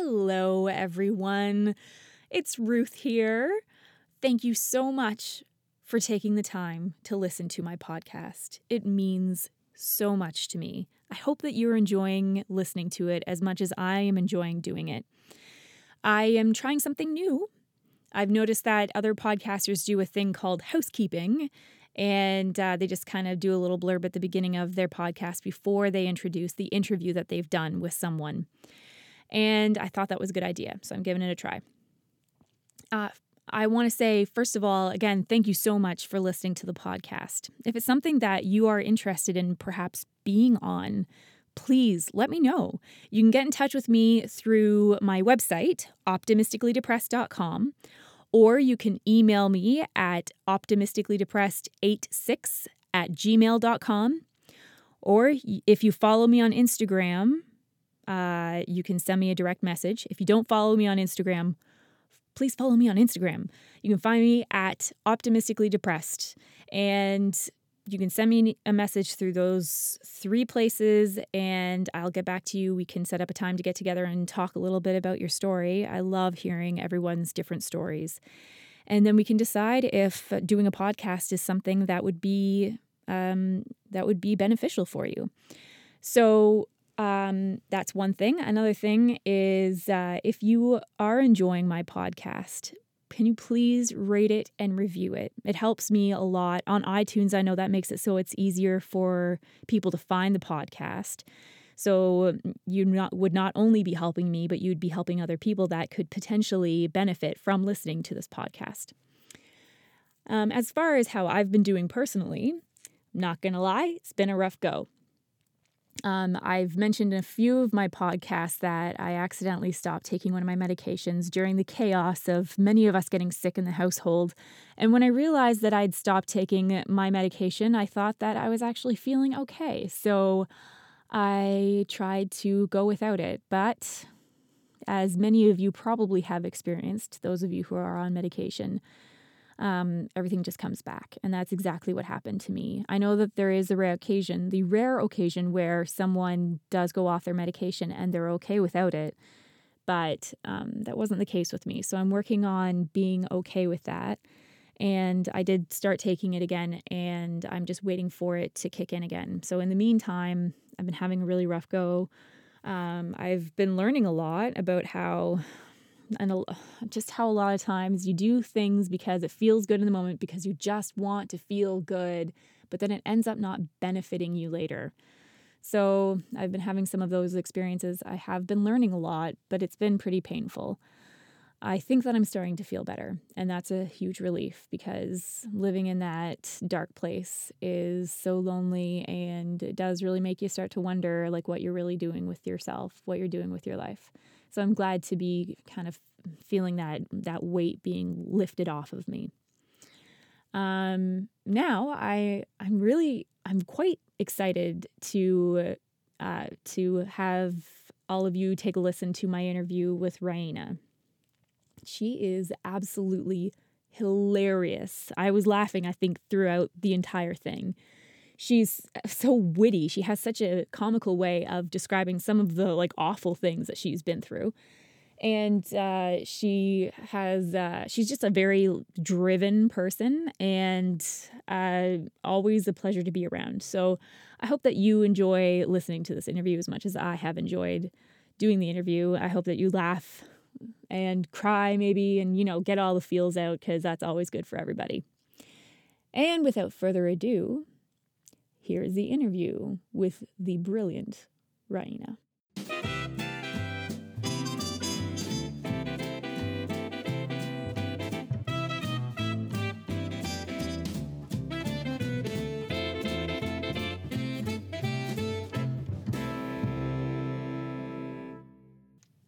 Hello, everyone. It's Ruth here. Thank you so much for taking the time to listen to my podcast. It means so much to me. I hope that you're enjoying listening to it as much as I am enjoying doing it. I am trying something new. I've noticed that other podcasters do a thing called housekeeping, and uh, they just kind of do a little blurb at the beginning of their podcast before they introduce the interview that they've done with someone. And I thought that was a good idea, so I'm giving it a try. Uh, I want to say, first of all, again, thank you so much for listening to the podcast. If it's something that you are interested in perhaps being on, please let me know. You can get in touch with me through my website, optimisticallydepressed.com, or you can email me at optimisticallydepressed86 at gmail.com. Or if you follow me on Instagram, uh, you can send me a direct message. If you don't follow me on Instagram, please follow me on Instagram. You can find me at optimistically depressed. And you can send me a message through those three places and I'll get back to you. We can set up a time to get together and talk a little bit about your story. I love hearing everyone's different stories. And then we can decide if doing a podcast is something that would be um, that would be beneficial for you. So um, that's one thing. Another thing is uh, if you are enjoying my podcast, can you please rate it and review it? It helps me a lot. On iTunes, I know that makes it so it's easier for people to find the podcast. So you not would not only be helping me, but you'd be helping other people that could potentially benefit from listening to this podcast. Um, as far as how I've been doing personally, not gonna lie, it's been a rough go. Um, I've mentioned in a few of my podcasts that I accidentally stopped taking one of my medications during the chaos of many of us getting sick in the household. And when I realized that I'd stopped taking my medication, I thought that I was actually feeling okay. So I tried to go without it. But as many of you probably have experienced, those of you who are on medication, um, everything just comes back. And that's exactly what happened to me. I know that there is a rare occasion, the rare occasion where someone does go off their medication and they're okay without it. But um, that wasn't the case with me. So I'm working on being okay with that. And I did start taking it again, and I'm just waiting for it to kick in again. So in the meantime, I've been having a really rough go. Um, I've been learning a lot about how and just how a lot of times you do things because it feels good in the moment because you just want to feel good, but then it ends up not benefiting you later. So I've been having some of those experiences. I have been learning a lot, but it's been pretty painful. I think that I'm starting to feel better, and that's a huge relief because living in that dark place is so lonely and it does really make you start to wonder like what you're really doing with yourself, what you're doing with your life. So I'm glad to be kind of feeling that that weight being lifted off of me. Um, now I I'm really I'm quite excited to uh, to have all of you take a listen to my interview with Raina. She is absolutely hilarious. I was laughing, I think, throughout the entire thing she's so witty. She has such a comical way of describing some of the like awful things that she's been through. And uh, she has, uh, she's just a very driven person and uh, always a pleasure to be around. So I hope that you enjoy listening to this interview as much as I have enjoyed doing the interview. I hope that you laugh and cry maybe and, you know, get all the feels out because that's always good for everybody. And without further ado, Here's the interview with the brilliant Raina.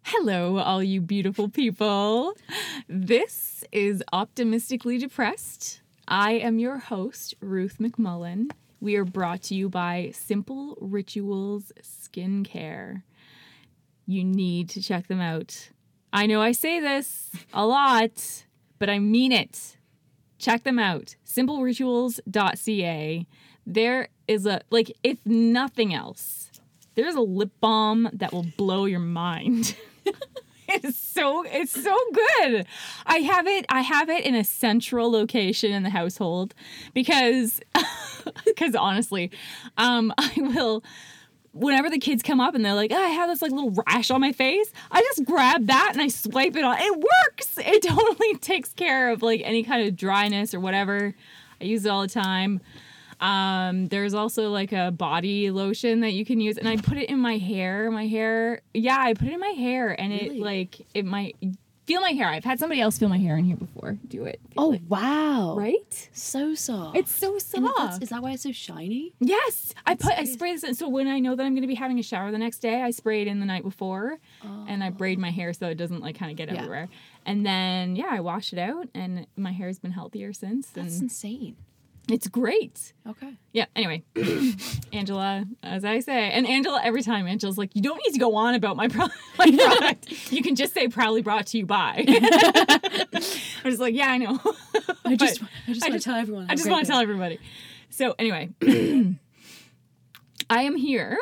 Hello, all you beautiful people. This is Optimistically Depressed. I am your host, Ruth McMullen, we are brought to you by Simple Rituals Skincare. You need to check them out. I know I say this a lot, but I mean it. Check them out. simplerituals.ca. There is a, like, if nothing else, there's a lip balm that will blow your mind. it's so it's so good. I have it I have it in a central location in the household because because honestly, um I will whenever the kids come up and they're like, oh, I have this like little rash on my face, I just grab that and I swipe it on. It works. It totally takes care of like any kind of dryness or whatever. I use it all the time. Um, there's also like a body lotion that you can use, and I put it in my hair. My hair, yeah, I put it in my hair, and it Really? like it might feel my hair. I've had somebody else feel my hair in here before. Do it. Feel Oh it. wow! right? so soft. It's so soft. Is that why it's so shiny? Yes, I That's put I spray this. In, so when I know that I'm going to be having a shower the next day, I spray it in the night before, and I braid my hair so it doesn't like kind of get Yeah. everywhere. And then yeah, I wash it out, and my hair's been healthier since, That's insane. It's great. Okay. Yeah. Anyway, Angela, as I say, and Angela every time Angela's like, you don't need to go on about my, pro- my product. you can just say proudly brought to you by. I'm just like, yeah, I know. I just, I just I want just- to tell everyone. I just want to tell everybody. So anyway, I am here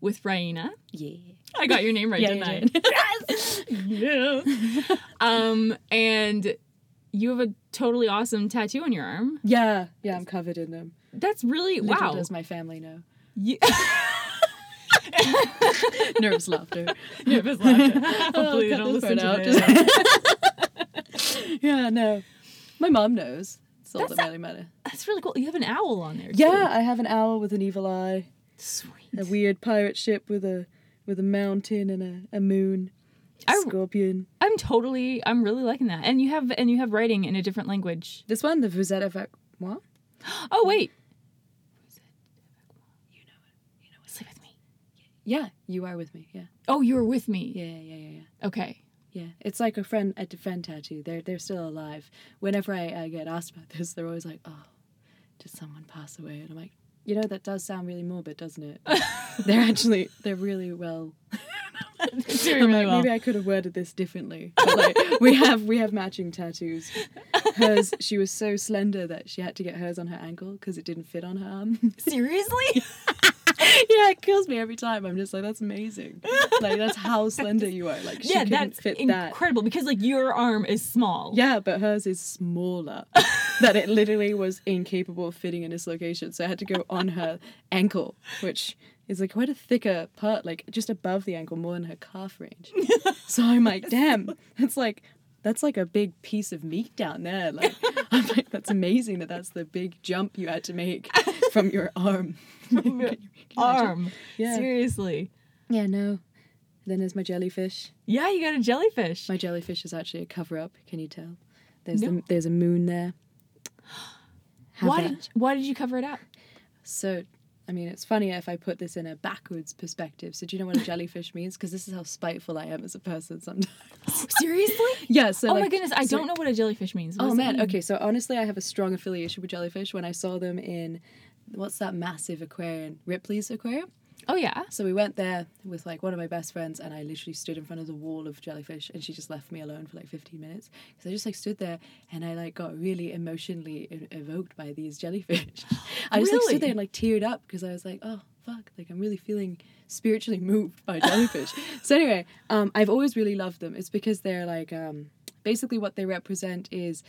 with Raina. Yeah. I got your name right, Yeah, didn't I? Yes. yes. Um, and you have a totally awesome tattoo on your arm. Yeah, yeah. I'm covered in them. That's really Little wow. does my family know. You- Nervous laughter. Nervous laughter. Oh, Hopefully they don't listen to out. this. yeah, no. My mom knows. It's all That's that really matter. That's really cool. You have an owl on there. Too. Yeah, I have an owl with an evil eye, Sweet. a weird pirate ship with a with a mountain and a, a moon, a I- scorpion. I'm totally. I'm really liking that. And you have and you have writing in a different language. This one, the Vous êtes avec moi? Oh wait. You know it. You know it. Sleep with me. Yeah, you are with me. Yeah, Oh, you were with me. yeah, yeah, yeah, yeah. Okay. Yeah, it's like a friend a friend tattoo. They're they're still alive. Whenever I, I get asked about this, they're always like, "Oh, did someone pass away?" And I'm like, "You know, that does sound really morbid, doesn't it?" they're actually they're really well. doing really like, well. Maybe I could have worded this differently. Like, we have we have matching tattoos. Hers, she was so slender that she had to get hers on her ankle because it didn't fit on her arm. Seriously? yeah, it kills me every time. I'm just like, that's amazing. Like that's how slender you are. Like she yeah, couldn't that's fit that. incredible because like your arm is small. Yeah, but hers is smaller. That it literally was incapable of fitting in this location. So I had to go on her ankle, which is like quite a thicker part, like just above the ankle, more than her calf range. so I'm like, damn, that's like that's like a big piece of meat down there. Like, I'm like, that's amazing that that's the big jump you had to make from your arm. From your arm. Yeah. Seriously. Yeah, no. Then there's my jellyfish. Yeah, you got a jellyfish. My jellyfish is actually a cover up. Can you tell? There's No. the, there's a moon there. Why did why did you cover it up? So, I mean, it's funny if I put this in a backwards perspective. So, do you know what a jellyfish means? Because this is how spiteful I am as a person sometimes. Seriously? yeah. So, oh my goodness, I so- don't know what a jellyfish means. What Oh man. mean? Okay. So honestly, I have a strong affiliation with jellyfish. When I saw them in, what's that massive aquarium? Ripley's aquarium. Oh yeah. So we went there with like one of my best friends, and I literally stood in front of the wall of jellyfish, and she just left me alone for like 15 minutes because I just like stood there, and I like got really emotionally evoked by these jellyfish. I just like stood there and like teared up because I was like, oh fuck, like I'm really feeling spiritually moved by jellyfish. so anyway, um, I've always really loved them. It's because they're like um, basically what they represent is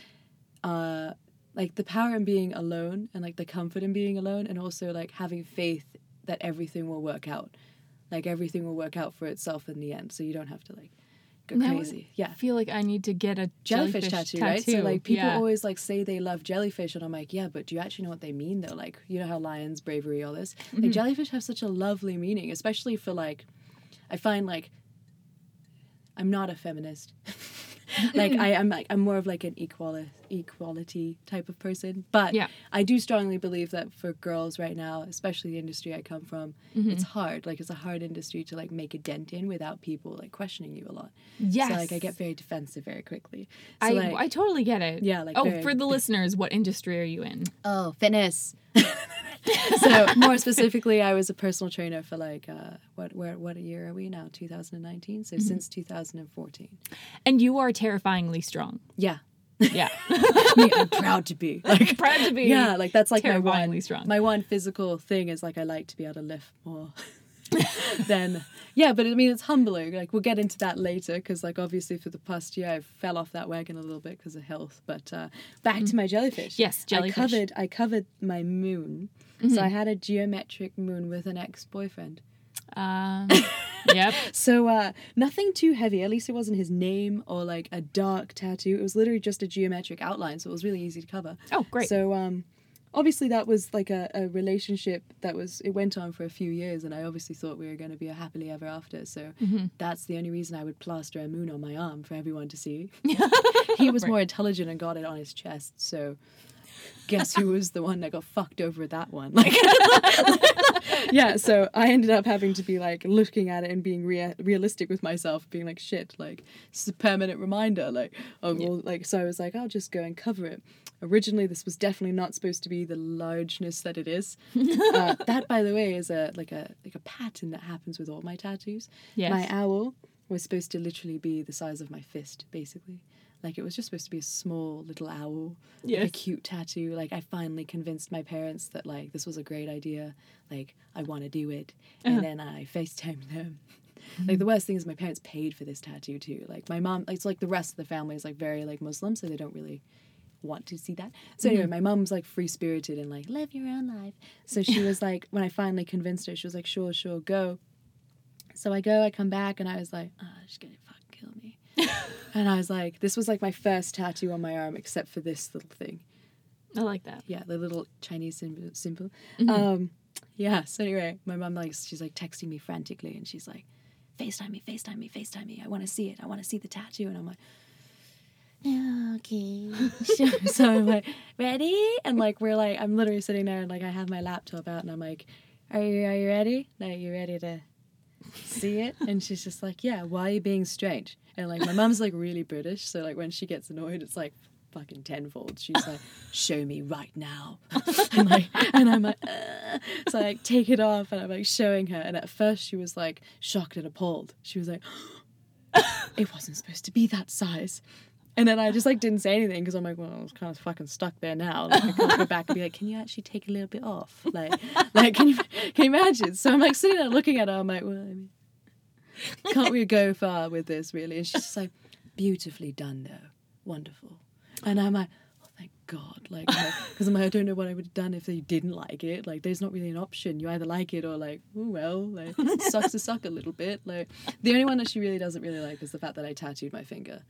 uh, like the power in being alone and like the comfort in being alone and also like having faith that everything will work out. Like everything will work out for itself in the end so you don't have to like go crazy. Yeah. I feel like I need to get a jellyfish, tattoo, right? So like people yeah. always like say they love jellyfish and i'm like yeah but do you actually know what they mean though? Like you know how lions bravery all this? Mm-hmm. like jellyfish have such a lovely meaning especially for like i find like i'm not a feminist like I, I'm like I'm more of like an equality equality type of person. But Yeah. I do strongly believe that for girls right now, especially the industry I come from, Mm-hmm. it's hard. Like it's a hard industry to like make a dent in without people like questioning you a lot. Yes. So like I get very defensive very quickly. So I, like, I totally get it. Yeah, like oh, very- for the listeners, what industry are you in? oh fitness. so more specifically, I was a personal trainer for like uh, what where what year are we now? 2019. So Mm-hmm. since 2014. And you are terrifyingly strong. Yeah. Yeah. Me, I'm proud to be. Like Proud to be. yeah, like that's like my one strong. my one physical thing is like I like to be able to lift more. then yeah, but I mean it's humbling. Like we'll get into that later because like obviously for the past year I fell off that wagon a little bit because of health. But uh, back to my jellyfish. Yes, jellyfish. I covered I covered my moon. So I had a geometric moon with an ex boyfriend. Um, yep. So uh, nothing too heavy. At least it wasn't his name or like a dark tattoo. It was literally just a geometric outline, so it was really easy to cover. Oh, great. So um, obviously that was like a, a relationship that was it went on for a few years, and I obviously thought we were going to be a happily ever after. So Mm-hmm. that's the only reason I would plaster a moon on my arm for everyone to see. he was more intelligent and got it on his chest. So guess who was the one that got fucked over that one? Like, yeah. So I ended up having to be like looking at it and being rea- realistic with myself, being like, shit, like this is a permanent reminder. Like, oh, well, like so I was like, I'll just go and cover it. Originally, this was definitely not supposed to be the largeness that it is. uh, that, by the way, is a like a like a pattern that happens with all my tattoos. Yes. My owl was supposed to literally be the size of my fist, basically. Like it was just supposed to be a small little owl, like a cute tattoo. Like I finally convinced my parents that like this was a great idea. Like I want to do it, Uh-huh. and then I FaceTimed them. Like the worst thing is my parents paid for this tattoo too. Like my mom, it's like the rest of the family is like very like Muslim, so they don't really want to see that. So Mm-hmm. anyway, my mom's like free spirited and like live your own life. So she was like, when I finally convinced her, she was like, sure, sure, go. So I go, I come back, and I was like, oh, she's gonna fucking kill me. and I was like, this was like my first tattoo on my arm, except for this little thing. I like that. Yeah, the little Chinese symbol. symbol. Mm-hmm. Um, yeah. So anyway, my mom like she's like texting me frantically, and she's like, FaceTime me, FaceTime me, FaceTime me. I want to see it. I want to see the tattoo. And I'm like, "Yeah, okay. so, so I'm like, ready? And like we're like, I'm literally sitting there and like I have my laptop out and I'm like, are you are you ready? Like you ready to see it? And she's just like, yeah. Why are you being strange? And like my mom's like really British, so like when she gets annoyed, it's like fucking tenfold. She's like, show me right now. and like, and I'm like, "Uh." so I like take it off and I'm like showing her. And at first she was like shocked and appalled. She was like, it wasn't supposed to be that size. And then I just like didn't say anything because I'm like, well, I was kind of fucking stuck there now. Like I can't go back and be like, can you actually take a little bit off? Like, like can you can you imagine? So I'm like sitting there looking at her. I'm like, well, I mean, can't we go far with this really? And she's just like, beautifully done though, wonderful. And I'm like, oh thank God, like, because I'm like, I don't know what I would have done if they didn't like it. Like, there's not really an option. You either like it or like, oh well, like, sucks to suck a little bit. Like, the only one that she really doesn't really like is the fact that I tattooed my finger.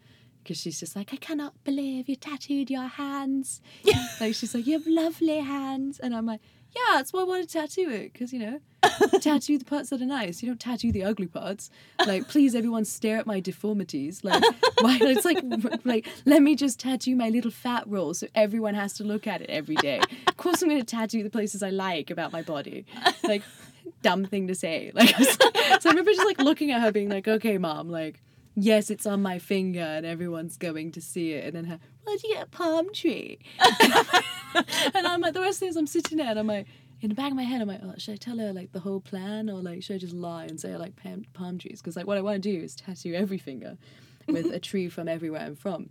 Because she's just like, I cannot believe you tattooed your hands. Yeah. like, she's like, you have lovely hands. And I'm like, yeah, that's why I want to tattoo it. Because, you know, tattoo the parts that are nice. You don't tattoo the ugly parts. Like, please, everyone stare at my deformities. Like, why? It's like, like, let me just tattoo my little fat roll so everyone has to look at it every day. Of course, I'm going to tattoo the places I like about my body. Like, dumb thing to say. Like, I was like- so I remember just like looking at her, being like, okay, mom, like, yes, it's on my finger and everyone's going to see it. And then her, where'd you get a palm tree? and I'm like, the worst thing is I'm sitting there and I'm like, in the back of my head, I'm like, oh, should I tell her like the whole plan or like should I just lie and say I like palm, palm trees? Because like what I want to do is tattoo every finger with a tree from everywhere I'm from.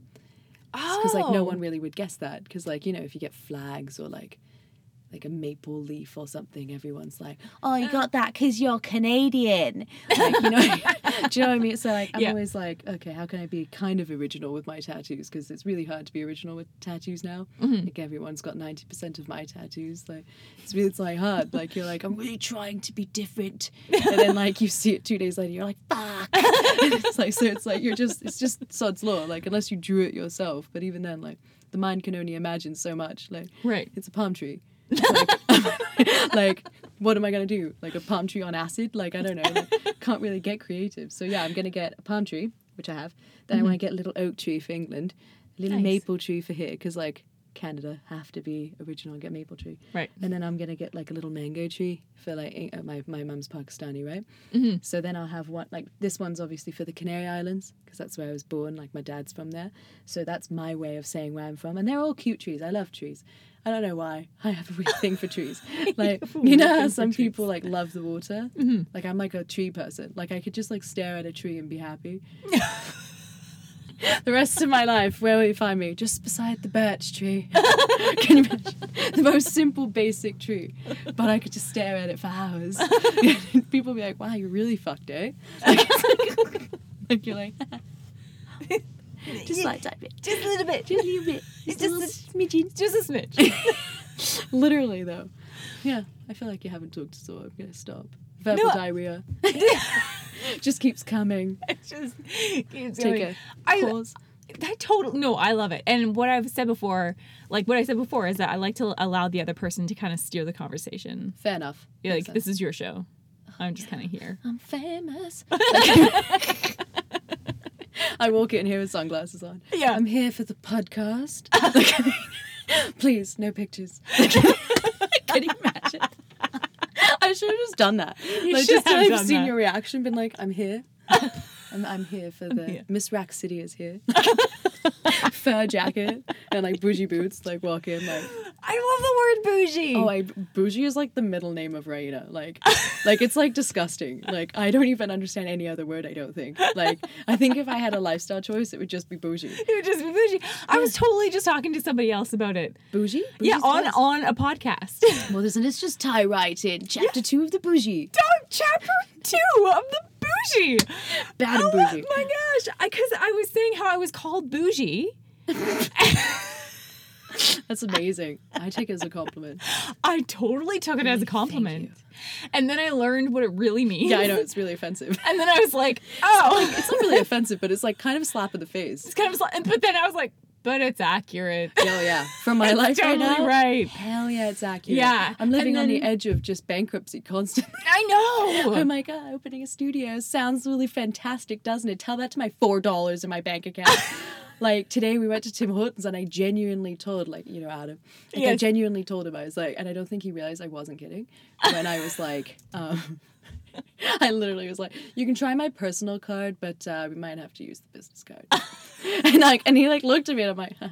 Because like no one oh. really would guess that. Because like you know if you get flags or like like a maple leaf or something, everyone's like, oh, you ah. got that because you're Canadian. Like you know, do you know what I mean? So like I'm Yeah. always like, okay, how can I be kind of original with my tattoos? Because it's really hard to be original with tattoos now. Mm-hmm. Like everyone's got ninety percent of my tattoos. Like it's really it's like hard. Like you're like, I'm really trying to be different, and then like you see it two days later, you're like, fuck. it's like so it's like you're just it's just sod's law. Like unless you drew it yourself, but even then, like the mind can only imagine so much. Like Right. it's a palm tree. Like, like, what am I gonna do? Like a palm tree on acid? Like I don't know. Like, can't really get creative. So yeah, I'm gonna get a palm tree, which I have. Then I want to get a little oak tree for England, a little Nice. maple tree for here, because like Canada have to be original and get maple tree. Right. And then I'm gonna get like a little mango tree for like uh, my my mum's Pakistani, right? Mm-hmm. So then I'll have one like this one's obviously for the Canary Islands because that's where I was born. Like my dad's from there, so that's my way of saying where I'm from. And they're all cute trees. I love trees. I don't know why. I have a weird thing for trees. Like you know how some trees. people like love the water. Mhm. Like I'm like a tree person. Like I could just like stare at a tree and be happy. the rest of my life, where will you find me? Just beside the birch tree. Can you imagine? The most simple, basic tree. But I could just stare at it for hours. People be like, wow, you're really fucked, eh? Like, like you're like, just like that bit. Just a little bit. Just a little bit. Just, a Just little a- smidgen. Just a smidge. Literally, though. Yeah, I feel like you haven't talked, so I'm gonna stop. Verbal No. diarrhea. just keeps coming. It just keeps Take going. a I- pause. I totally no, I love it. And what I've said before, like what I said before, is that I like to allow the other person to kind of steer the conversation. Fair enough. You're like, Makes this is your show. I'm just kind of here. I'm famous. I walk in here with sunglasses on. Yeah. I'm here for the podcast. Please, no pictures. Can you imagine? I should have just done that. You like, should just to have done seen that. your reaction, been like, I'm here. I'm, I'm here for the. Miss Rack City is here. Fur jacket and like bougie boots. Like walk in like, I love the word bougie. oh, I bougie is like the middle name of Raina. Like, like it's like disgusting. Like I don't even understand any other word. I don't think. Like I think if I had a lifestyle choice, it would just be bougie. it would just be bougie. I was totally just talking to somebody else about it. Bougie? yeah, on best. on a podcast. Well, listen, let's just tie right in. Chapter two of the bougie. Don't chapter two of the bougie. Bad oh bougie. my gosh! Because I, was saying how I was called bougie. That's amazing. I take it as a compliment. I totally took it as a compliment, and then I learned what it really means. Yeah, I know it's really offensive. And then I was like, oh, It's not really offensive, but it's like kind of a slap in the face. it's kind of. slap. But then I was like, but it's accurate. Oh yeah, from my life right totally now. right. Hell yeah, it's accurate. Yeah, I'm living and on the edge of just bankruptcy constantly. I know. I'm like, oh, opening a studio sounds really fantastic, doesn't it? Tell that to my four dollars in my bank account. like today, we went to Tim Hortons, and I genuinely told, like, you know, Adam, like, I genuinely told him I was like, and I don't think he realized I wasn't kidding when I was like, um, I literally was like, you can try my personal card, but uh, we might have to use the business card. and like, and he like looked at me, and I'm like.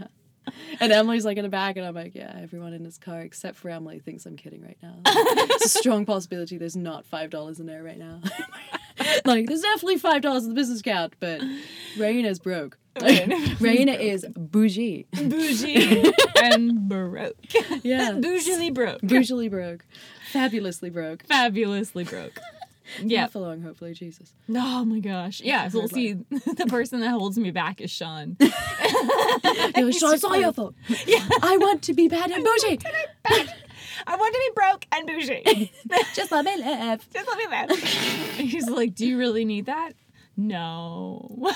And Emily's like in the back, and I'm like, yeah, everyone in this car except for Emily thinks I'm kidding right now. it's a strong possibility there's not five dollars in there right now. like, there's definitely five dollars in the business account, but Raina's broke. Raina is bougie. bougie and broke. Yeah, Bougily broke. bougily broke, fabulously broke. Fabulously broke. Yeah. Along, hopefully, Jesus. Oh my gosh. Yeah. So we'll see. The person that holds me back is Sean. "Sean, it's all your fault. Yeah. I want to be bad and bougie. I want to be broke and bougie. Just let me live. Just let me live. He's like, Do you really need that? No.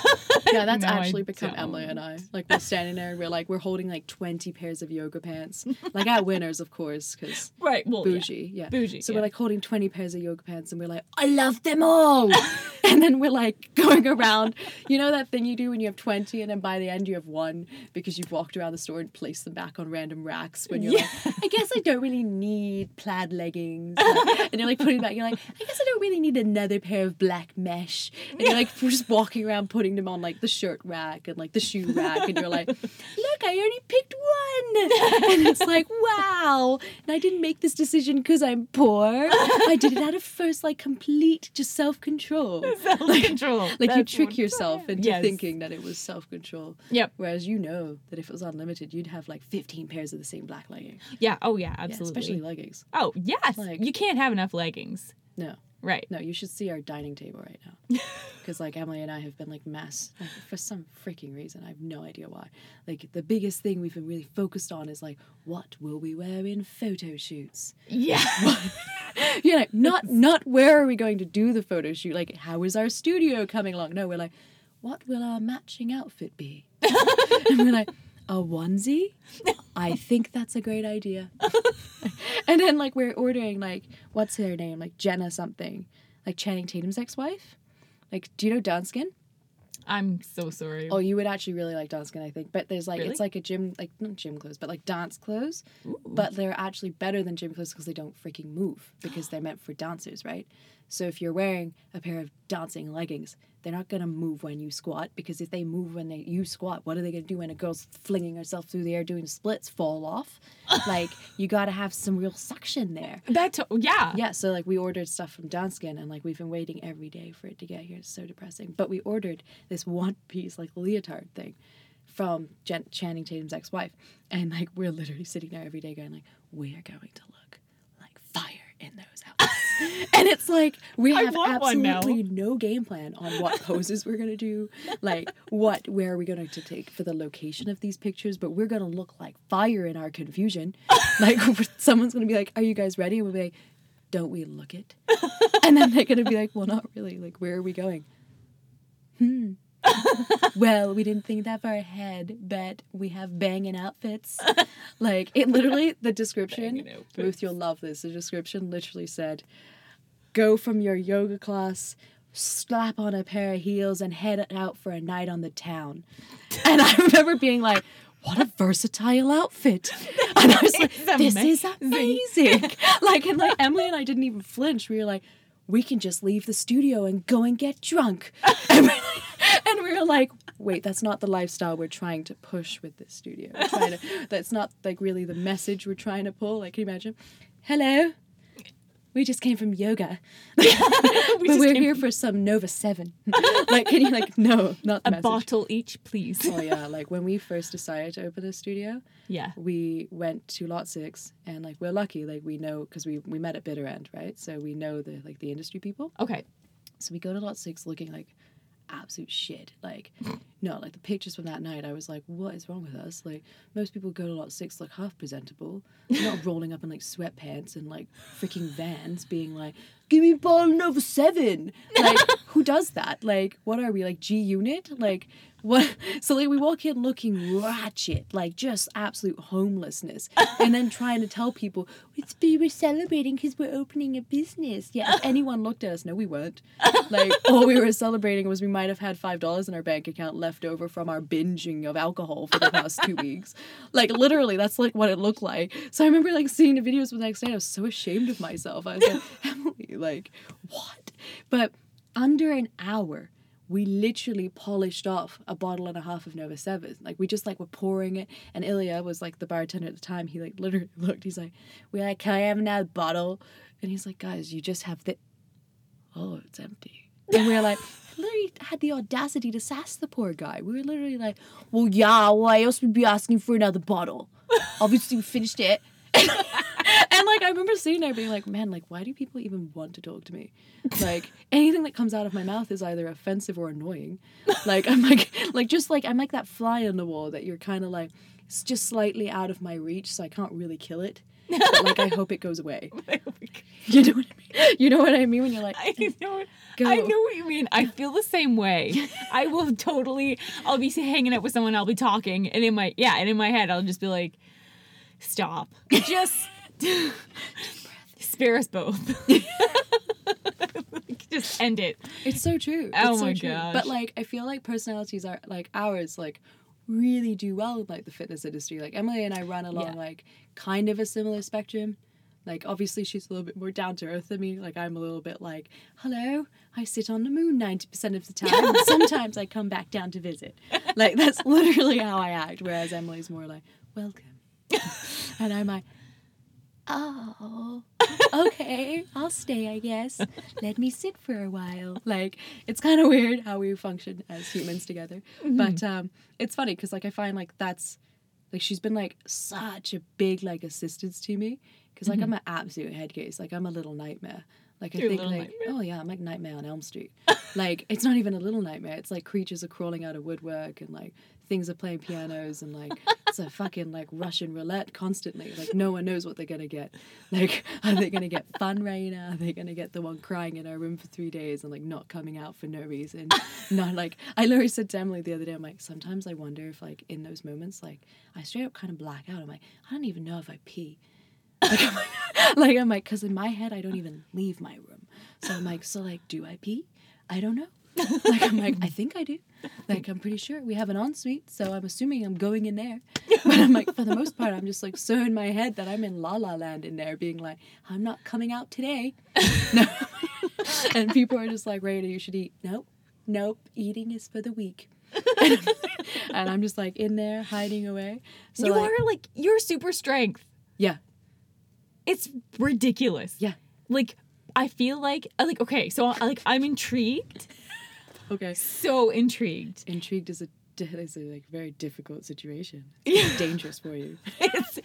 Yeah, that's No, I actually become Emily don't. and I. Like we're standing there, and we're like we're holding like twenty pairs of yoga pants, like at Winners, of course, because Right. Well, bougie, yeah. Bougie, So yeah. we're like holding twenty pairs of yoga pants, and we're like, I love them all. and then we're like going around. You know that thing you do when you have twenty, and then by the end you have one because you've walked around the store and placed them back on random racks. When you're Yeah. like, I guess I don't really need plaid leggings, and you're like putting back. You're like, I guess I don't really need another pair of black mesh. And you're like just walking around putting them on like the shirt rack and like the shoe rack, and you're like, look, I only picked one, and it's like, wow. And I didn't make this decision because I'm poor. I did it out of first like complete just self control. Self control. Like you trick yourself into Yes. thinking that it was self control. Yep. Whereas you know that if it was unlimited, you'd have like 15 pairs of the same black leggings. Yeah. Oh, yeah. Yeah, Absolutely. especially leggings. oh, yes. like- you can't have enough leggings. No, Right. no, you should see our dining table right now. Because like Emily and I have been like mass, like for some freaking reason. I have no idea why. Like the biggest thing we've been really focused on is like, what will we wear in photo shoots? Yeah. you know, not not where are we going to do the photo shoot? Like, how is our studio coming along? No, we're like, what will our matching outfit be? and we're like, a onesie? I think that's a great idea. and then like we're ordering like what's her name? Like Jenna something. Like Channing Tatum's ex-wife? Like, do you know Danskin? I'm so sorry. Oh, you would actually really like Danskin, I think. But there's like Really? it's like a gym, like not gym clothes, but like dance clothes. But they're actually better than gym clothes because they don't freaking move because they're meant for dancers, right? So if you're wearing a pair of dancing leggings, they're not gonna move when you squat because if they move when they you squat, what are they gonna do when a girl's flinging herself through the air doing splits? Fall off? like you gotta have some real suction there. That yeah. Yeah, so like we ordered stuff from Danskin and like we've been waiting every day for it to get here. It's so depressing. But we ordered this one piece like leotard thing from Jen- Channing Tatum's ex-wife, and like we're literally sitting there every day going like, we are going to look like fire in those and it's like we have want one now. absolutely no game plan on what poses we're gonna do, like what where are we going to take for the location of these pictures, but we're gonna look like fire in our confusion, like someone's gonna be like, are you guys ready? And we'll be like, don't we look it? and then they're gonna be like, well, not really. Like, where are we going? Hmm. well, we didn't think that far ahead, but we have banging outfits. like it literally, the description. Ruth, you'll love this. The description literally said, "Go from your yoga class." Slap on a pair of heels and head out for a night on the town. And I remember being like, what a versatile outfit. And I was like, this is amazing. like, and like Emily and I didn't even flinch. We were like, we can just leave the studio and go and get drunk. And, and we were like, wait, that's not the lifestyle we're trying to push with this studio. We're trying to, that's not like really the message we're trying to pull. Like, can you imagine? Hello. We just came from yoga. but we're here for some Nova 7. like, can you, like, no, not the A message. bottle each, please. Oh, yeah. Like, when we first decided to open a studio, Yeah. we went to lot six and like we're lucky like we know because we we met at bitter end right so we know the like the industry people Okay. so we go to lot six looking like absolute shit. Like no like the pictures from that night i was like what is wrong with us? Like most people go to lot six look half presentable. Not rolling up in like sweatpants and like freaking vans being like give me ball number seven. Like who does that? Like what are we like g unit like what so like we walk in looking ratchet like just absolute homelessness and then trying to tell people it's we were celebrating because we're opening a business. Yeah if anyone looked at us no we weren't. Like all we were celebrating was we might have had five dollars in our bank account left over from our binging of alcohol for the past two weeks like literally that's like what it looked like so i remember like seeing the videos the next day i was so ashamed of myself i was like emily like what but under an hour we literally polished off a bottle and a half of Nova Seven. Like we just like were pouring it, and Ilya was like the bartender at the time. He like literally looked. He's like, "We like, can I have another bottle?" And he's like, "Guys, you just have the." Oh, it's empty. And we were like, literally had the audacity to sass the poor guy. We were literally like, "Well, yeah, why else would be asking for another bottle? Obviously, we finished it." and like I remember sitting there being like, man, like why do people even want to talk to me? Like anything that comes out of my mouth is either offensive or annoying. Like I'm like like just like I'm like that fly on the wall that you're kind of like it's just slightly out of my reach, so I can't really kill it. But like I hope it goes away. You know what I mean? You know what I mean when you're like, I know. Go. I know what you mean. I feel the same way. I will totally. I'll be hanging out with someone. I'll be talking, and in my yeah, and in my head, I'll just be like, "Stop! Just spare us both. just end it." It's so true. Oh It's so my true. gosh. But like I feel like personalities are like ours like really do well in like the fitness industry. Like Emily and I run along Yeah. like kind of a similar spectrum. Like obviously she's a little bit more down to earth than me. Like I'm a little bit like, hello, I sit on the moon ninety percent of the time. and sometimes I come back down to visit. Like that's literally how I act. Whereas Emily's more like, welcome. and I'm like, oh, okay, I'll stay, I guess. Let me sit for a while. Like, it's kind of weird how we function as humans together. But um, it's funny because, like, I find like that's like she's been like such a big like assistance to me because like I'm an absolute head case. Like I'm a little nightmare. Like I You're think like nightmare? oh yeah, I'm like Nightmare on Elm Street. like it's not even a little nightmare. It's like creatures are crawling out of woodwork and like things are playing pianos and like it's a fucking like Russian roulette constantly. Like no one knows what they're gonna get. Like are they gonna get fun Raina? Are they gonna get the one crying in our room for three days and like not coming out for no reason? not like I literally said to Emily the other day. I'm like sometimes I wonder if like in those moments like I straight up kind of black out. I'm like I don't even know if I pee. Like I'm like, like I'm like, because in my head I don't even leave my room. So I'm like, so like, do I pee? I don't know. Like I'm like, I think I do. Like I'm pretty sure we have an ensuite, so I'm assuming I'm going in there. But I'm like, for the most part, I'm just like so in my head that I'm in La La Land in there, being like, I'm not coming out today. No. and people are just like, Raina, you should eat. Nope, nope. Eating is for the weak. and I'm just like in there hiding away. So you like, are like you're super strength. yeah, It's ridiculous. yeah. Like I feel like uh, like okay, so uh, like I'm intrigued. Okay. So intrigued. Intrigued is a is a like very difficult situation. It's dangerous for you. It's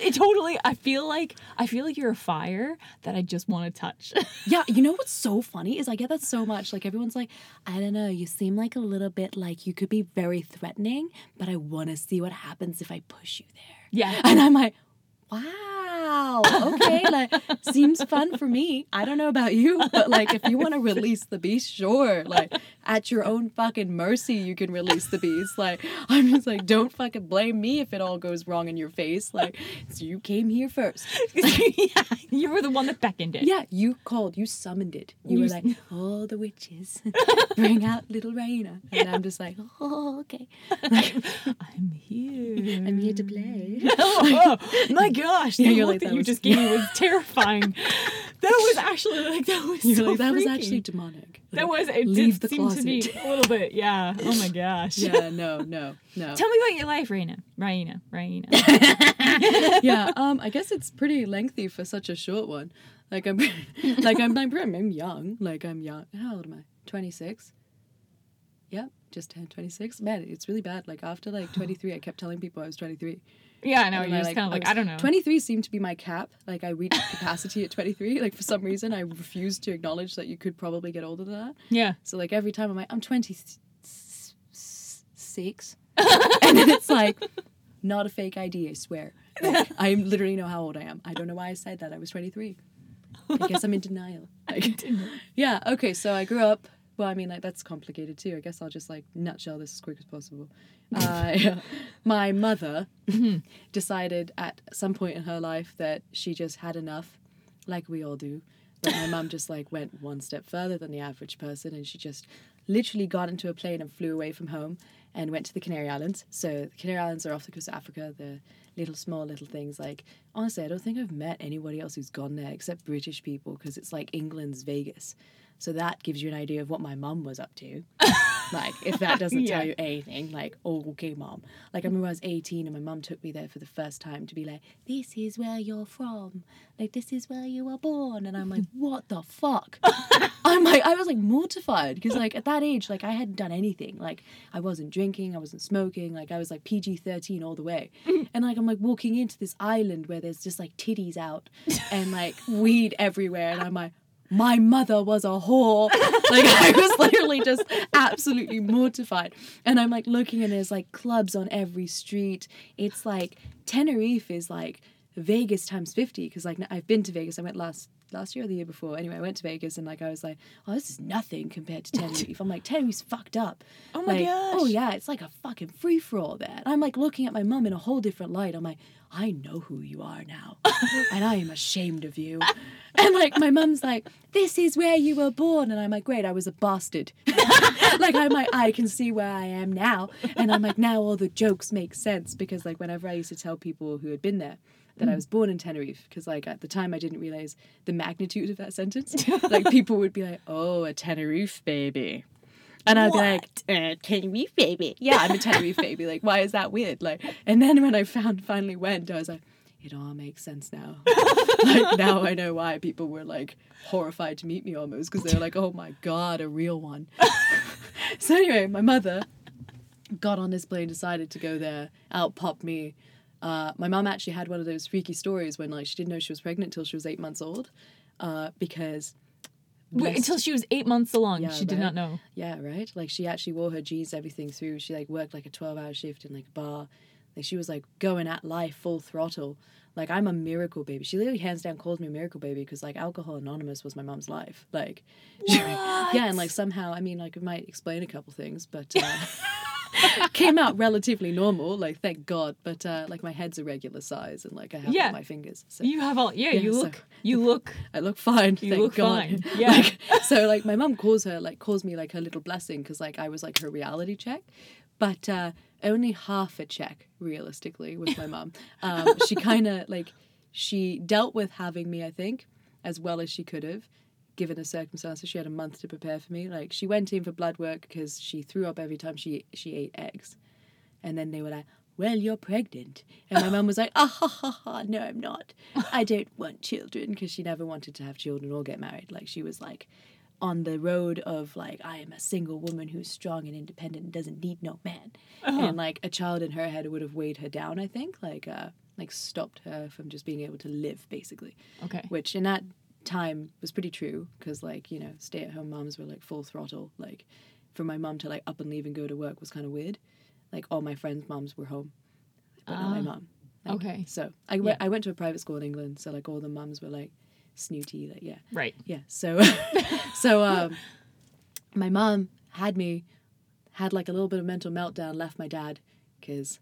it totally I feel like I feel like you're a fire that I just want to touch. Yeah, you know what's so funny is I get that so much. Like everyone's like, I don't know, you seem like a little bit like you could be very threatening, but I want to see what happens if I push you there. yeah. And I'm like, wow, okay, like seems fun for me. I don't know about you, but like if you want to release the beast, sure. Like at your own fucking mercy, you can release the beast. Like I'm just like, don't fucking blame me if it all goes wrong in your face. Like so you came here first. yeah. You were the one that beckoned it. Yeah, you called, you summoned it. You, You were like, all the witches, bring out little Raina. And I'm just like, oh, okay. Like, I'm here. I'm here to play. Oh, oh, oh, my gosh, the Yeah, you're look like, that, that you was- just gave me was terrifying. that was actually like that was You're so like, that was actually demonic. that was it leave did the seem to me closet. a little bit. Yeah. Oh my gosh. yeah, no, no, no. Tell me about your life, Raina. Raina. Raina. yeah, um, I guess it's pretty lengthy for such a short one. Like I'm, like I'm, I'm, I'm young. Like I'm young. How old am I? Twenty six. Yep, just turned twenty six. Man, it's really bad. Like after like twenty three, I kept telling people I was twenty three. Yeah, I know. You're I, just kind of like, was- I don't know. 23 seemed to be my cap. Like, I reached capacity at 23. Like, for some reason, I refused to acknowledge that you could probably get older than that. Yeah. So, like, every time I'm like, I'm 26. and then it's like, not a fake ID, I swear. Like, I literally know how old I am. I don't know why I said that. I was 23. I guess I'm in denial. Like, yeah, okay, so I grew up. Well, I mean, like that's complicated too. I guess I'll just like nutshell this as quick as possible. Uh, my mother decided at some point in her life that she just had enough, like we all do. But my mum just like went one step further than the average person, and she just literally got into a plane and flew away from home and went to the Canary Islands. So the Canary Islands are off the coast of Africa. They're little small little things. Like honestly, I don't think I've met anybody else who's gone there except British people because it's like England's Vegas. So that gives you an idea of what my mum was up to. like if that doesn't Yeah. tell you anything, like oh okay, mom. Like I remember I was eighteen and my mum took me there for the first time to be like, this is where you're from. Like this is where you were born. And I'm like, what the fuck? I'm like, I was like mortified because like at that age, like I hadn't done anything. Like I wasn't drinking, I wasn't smoking. Like I was like PG thirteen all the way. And like I'm like walking into this island where there's just like titties out and like weed everywhere, and I'm like. My mother was a whore. Like I was literally just absolutely mortified. And I'm like looking and there's like clubs on every street. It's like Tenerife is like Vegas times 50 because like I've been to Vegas. I went last last year or the year before. Anyway, I went to Vegas and like I was like, oh, this is nothing compared to Tenerife. I'm like, Tenerife's fucked up. Oh my Like, oh, gosh. Oh yeah, it's like a fucking free for all there. And I'm like looking at my mum in a whole different light. I'm like, I know who you are now, and I am ashamed of you. And like my mum's like, this is where you were born, and I'm like, great, I was a bastard. like I'm like, I can see where I am now, and I'm like, now all the jokes make sense because like whenever I used to tell people who had been there that I was born in Tenerife, because like at the time I didn't realize the magnitude of that sentence. like people would be like, oh, a Tenerife baby. And I'd be like, uh, Tenerife baby. Yeah, I'm a Tenerife baby. Like, why is that weird? Like, and then when I found finally went, I was like, it all makes sense now. like now I know why people were like horrified to meet me almost because they were like, oh my god, a real one. so anyway, my mother got on this plane, decided to go there, out popped me. Uh, my mom actually had one of those freaky stories when like she didn't know she was pregnant until she was eight months old, uh, because Wait, until she was eight months along, Yeah, she did right. not know. yeah, right. Like she actually wore her jeans everything through. She like worked like a twelve hour shift in like a bar. Like she was like going at life full throttle. Like I'm a miracle baby. She literally hands down calls me a miracle baby because like Alcohol Anonymous was my mom's life. Like yeah, and like somehow I mean like it might explain a couple things, but uh, came out relatively normal. Like thank God. But uh, like my head's a regular size and like I have Yeah. all my fingers. So You have all, yeah, Yeah, you so- look, you look, I look fine. You thank look God. fine, yeah. Like, so like my mum calls her like calls me like her little blessing because like I was like her reality check, but uh, only half a check realistically with my mum. Um, she kind of like she dealt with having me I think as well as she could have, given the circumstances, she had a month to prepare for me. Like she went in for blood work because she threw up every time she she ate eggs, and then they were like, "Well, you're pregnant," and my mum was like, "Ah ha ha ha, no, I'm not. I don't want children," because she never wanted to have children or get married. Like she was like on the road of like I am a single woman who's strong and independent and doesn't need no man. And like a child in her head would have weighed her down, I think, like uh like stopped her from just being able to live basically. Okay. Which in that time was pretty true because like, you know, stay-at-home moms were like full throttle. Like for my mom to like up and leave and go to work was kind of weird. Like all my friends' moms were home, but not my Ah. mom. Like, Okay. So I went I went to a private school in England, so like all the moms were like snooty, like yeah. Right. Yeah. So so um my mom had me had like a little bit of mental meltdown, left my dad because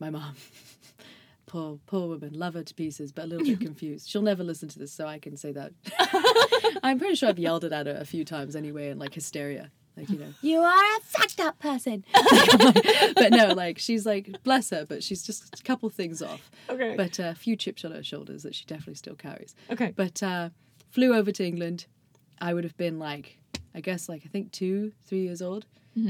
my mom poor poor woman, love her to pieces, but a little bit confused. She'll never listen to this, so I can say that. I'm pretty sure I've yelled it at her a few times anyway in like hysteria. Like, you know, you are a fucked up person. but no, like she's like bless her, but she's just a couple things off. Okay. But uh, a few chips on her shoulders that she definitely still carries. okay. But uh, flew over to England. I would have been like, I guess, like I think two, three years old.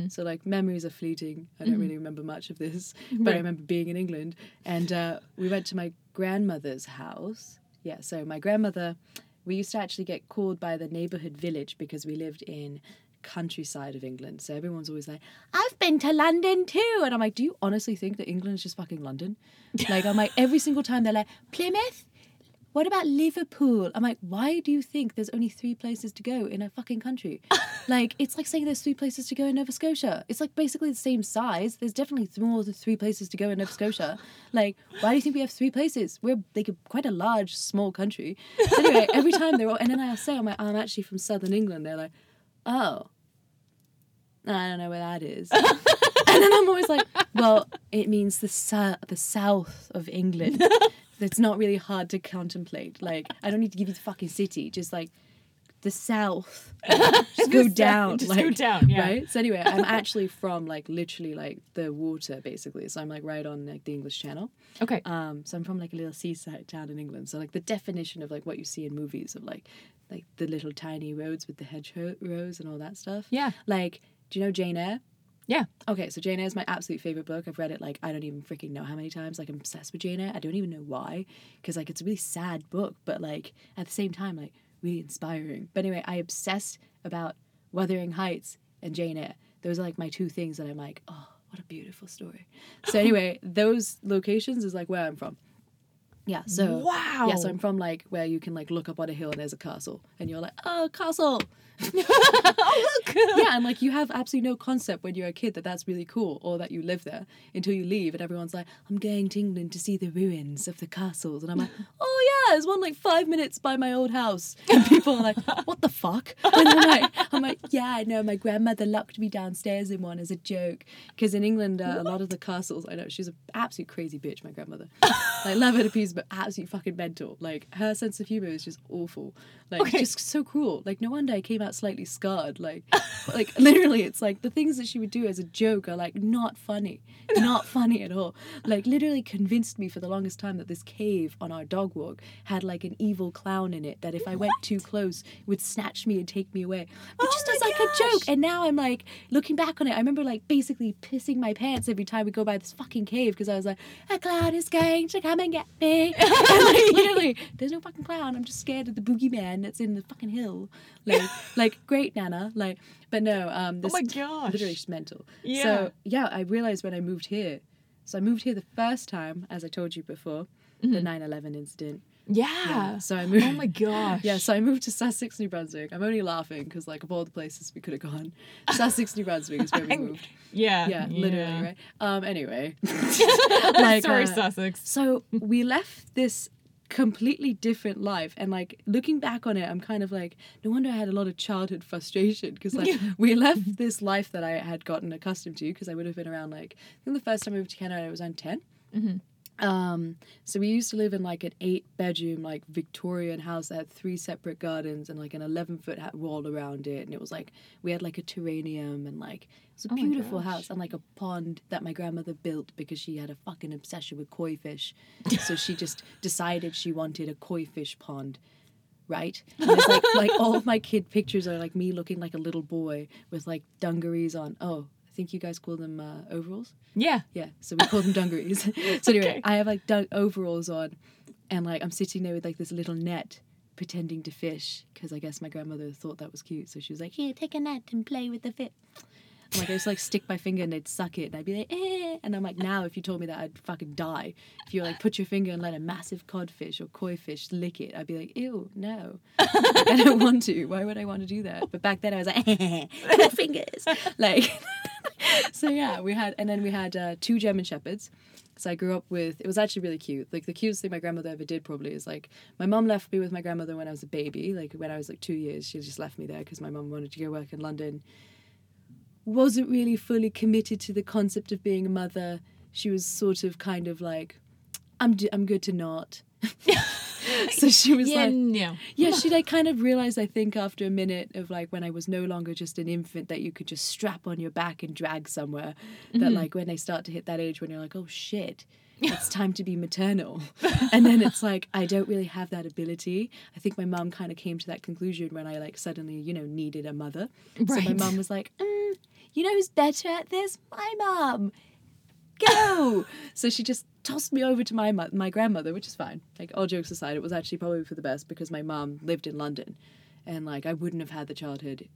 So like memories are fleeting. I don't really remember much of this, but I remember being in England, and uh, we went to my grandmother's house. Yeah, so my grandmother, we used to actually get called by the neighborhood village because we lived in countryside of England. So everyone's always like, "I've been to London too," and I'm like, "Do you honestly think that England is just fucking London?" Like I'm like every single time they're like Plymouth. What about Liverpool? I'm like, why do you think there's only three places to go in a fucking country? Like, it's like saying there's three places to go in Nova Scotia. It's like basically the same size. There's definitely more than three places to go in Nova Scotia. Like, why do you think we have three places? We're like a, quite a large, small country. So anyway, every time they're all, and then I say, I'm like, I'm actually from southern England. They're like, oh, I don't know where that is. and then I'm always like, well, it means the su- the south of England. It's not really hard to contemplate. Like, I don't need to give you the fucking city. Just like the south. Just go down. just like, go down, yeah. Right. So anyway, I'm actually from like literally like the water basically. So I'm like right on like the English Channel. Okay. Um, so I'm from like a little seaside town in England. So like the definition of like what you see in movies of like like the little tiny roads with the hedgerows and all that stuff. Yeah. Like, do you know Jane Eyre? Yeah. Okay, so Jane Eyre is my absolute favorite book. I've read it like I don't even freaking know how many times. Like I'm obsessed with Jane Eyre. I don't even know why, because like it's a really sad book, but like at the same time like really inspiring. But anyway, I obsessed about Wuthering Heights and Jane Eyre. Those are like my two things that I'm like, oh, what a beautiful story. So anyway, those locations is like where I'm from. Yeah. So Wow. Yeah. So I'm from like where you can like look up on a hill and there's a castle, and you're like, oh, castle. Oh look. yeah, and like you have absolutely no concept when you're a kid that that's really cool or that you live there until you leave and everyone's like, I'm going to England to see the ruins of the castles. And I'm like, oh yeah, there's one like five minutes by my old house. And people are like, what the fuck? And I'm like, I'm like yeah, I know. My grandmother locked me downstairs in one as a joke. Because in England, uh, a lot of the castles, I know, she's an absolute crazy bitch, my grandmother. like, love her to pieces, but absolutely fucking mental. Like, her sense of humor is just awful. Like, Okay. just so cruel. Like, no wonder I came out slightly scarred. Like, like literally, it's like the things that she would do as a joke are like not funny, not funny at all. Like, literally convinced me for the longest time that this cave on our dog walk had like an evil clown in it. That if I went too close, would snatch me and take me away. But Oh just as like a joke. And now I'm like looking back on it. I remember like basically pissing my pants every time we go by this fucking cave because I was like, a clown is going to come and get me. and like literally, there's no fucking clown. I'm just scared of the boogeyman that's in the fucking hill. Like, like great Nana. Like, but no. Um, Oh this my gosh. literally just mental. Yeah. So yeah, I realized when I moved here. So I moved here the first time, as I told you before, the 9/11 incident. Yeah. So I moved. Oh my gosh. Yeah, so I moved to Sussex, New Brunswick. I'm only laughing because, like, of all the places we could have gone, Sussex, New Brunswick is where we moved. Yeah. Yeah, literally, right? Um, anyway, Like, Sorry, uh, Sussex. so we left this completely different life, and like looking back on it, I'm kind of like, no wonder I had a lot of childhood frustration because like we left this life that I had gotten accustomed to because I would have been around like I think the first time I moved to Canada I was on 10 mm-hmm. Um, so we used to live in like an eight bedroom, like Victorian house that had three separate gardens and like an 11 foot wall around it. And it was like, we had like a terrarium and like, it was a Oh beautiful house and like a pond that my grandmother built because she had a fucking obsession with koi fish. so she just decided she wanted a koi fish pond right? And it's like like all of my kid pictures are like me looking like a little boy with like dungarees on. Oh, I think you guys call them uh, overalls. Yeah. Yeah, so we call them dungarees. so anyway, Okay. I have like dun- overalls on, and like I'm sitting there with like this little net, pretending to fish because I guess my grandmother thought that was cute. So she was like, "Here, take a net and play with the fish." I'm like I just like stick my finger and they'd suck it, and I'd be like, "Eh," and I'm like, now if you told me that, I'd fucking die. If you like put your finger and let a massive codfish or koi fish lick it, I'd be like, ew, no, I don't want to. Why would I want to do that? But back then I was like, my fingers, like. So yeah, we had, and then we had uh, two German shepherds. So I grew up with. It was actually really cute. Like the cutest thing my grandmother ever did probably is like my mum left me with my grandmother when I was a baby. Like when I was like two years, she just left me there because my mum wanted to go work in London. Wasn't really fully committed to the concept of being a mother. She was sort of kind of like, I'm d- I'm good to not. so she was Yeah, like, no. yeah, she like kind of realized, I think, after a minute of like when I was no longer just an infant that you could just strap on your back and drag somewhere. That like when they start to hit that age when you're like, oh shit, it's time to be maternal. and then it's like, I don't really have that ability. I think my mom kind of came to that conclusion when I like suddenly, you know, needed a mother. So my mom was like, mm, you know who's better at this? My mom go. so she just tossed me over to my my grandmother, which is fine. Like all jokes aside, it was actually probably for the best because my mom lived in London, and like I wouldn't have had the childhood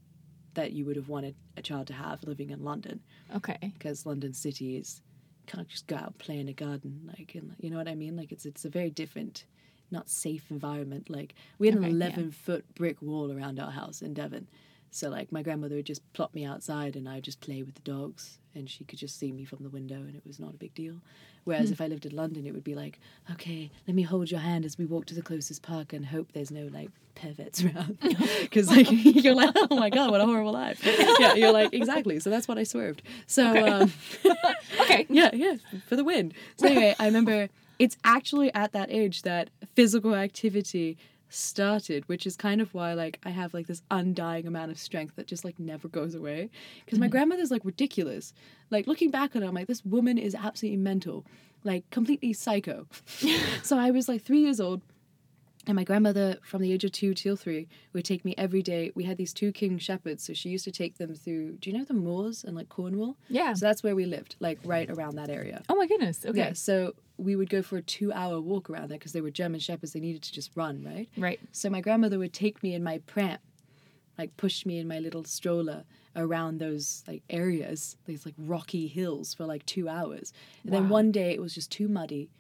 that you would have wanted a child to have living in London Okay. because London city is can't just go out and play in a garden like and you know what I mean like it's it's a very different not safe environment like we had Okay, an yeah. 11 foot brick wall around our house in Devon so like my grandmother would just plop me outside and I'd just play with the dogs and she could just see me from the window and it was not a big deal whereas Hmm. if I lived in London it would be like okay let me hold your hand as we walk to the closest park and hope there's no like perverts around because like you're like oh my god what a horrible life yeah you're like exactly so that's what I swerved so Okay. um Okay. yeah, yeah, for the win. So anyway, I remember it's actually at that age that physical activity started, which is kind of why like I have like this undying amount of strength that just like never goes away. Because my mm-hmm. grandmother's like ridiculous. Like looking back on it, I'm like, this woman is absolutely mental, like completely psycho. so I was like three years old. And my grandmother, from the age of two till three, would take me every day. We had these two king shepherds, so she used to take them through. Do you know the moors and like Cornwall? Yeah. So that's where we lived, like right around that area. Oh my goodness. Okay. Yeah, so we would go for a two hour walk around there because they were German shepherds. They needed to just run, right? Right. So my grandmother would take me in my pram, like push me in my little stroller around those like areas, these like rocky hills for like two hours. And then one day it was just too muddy.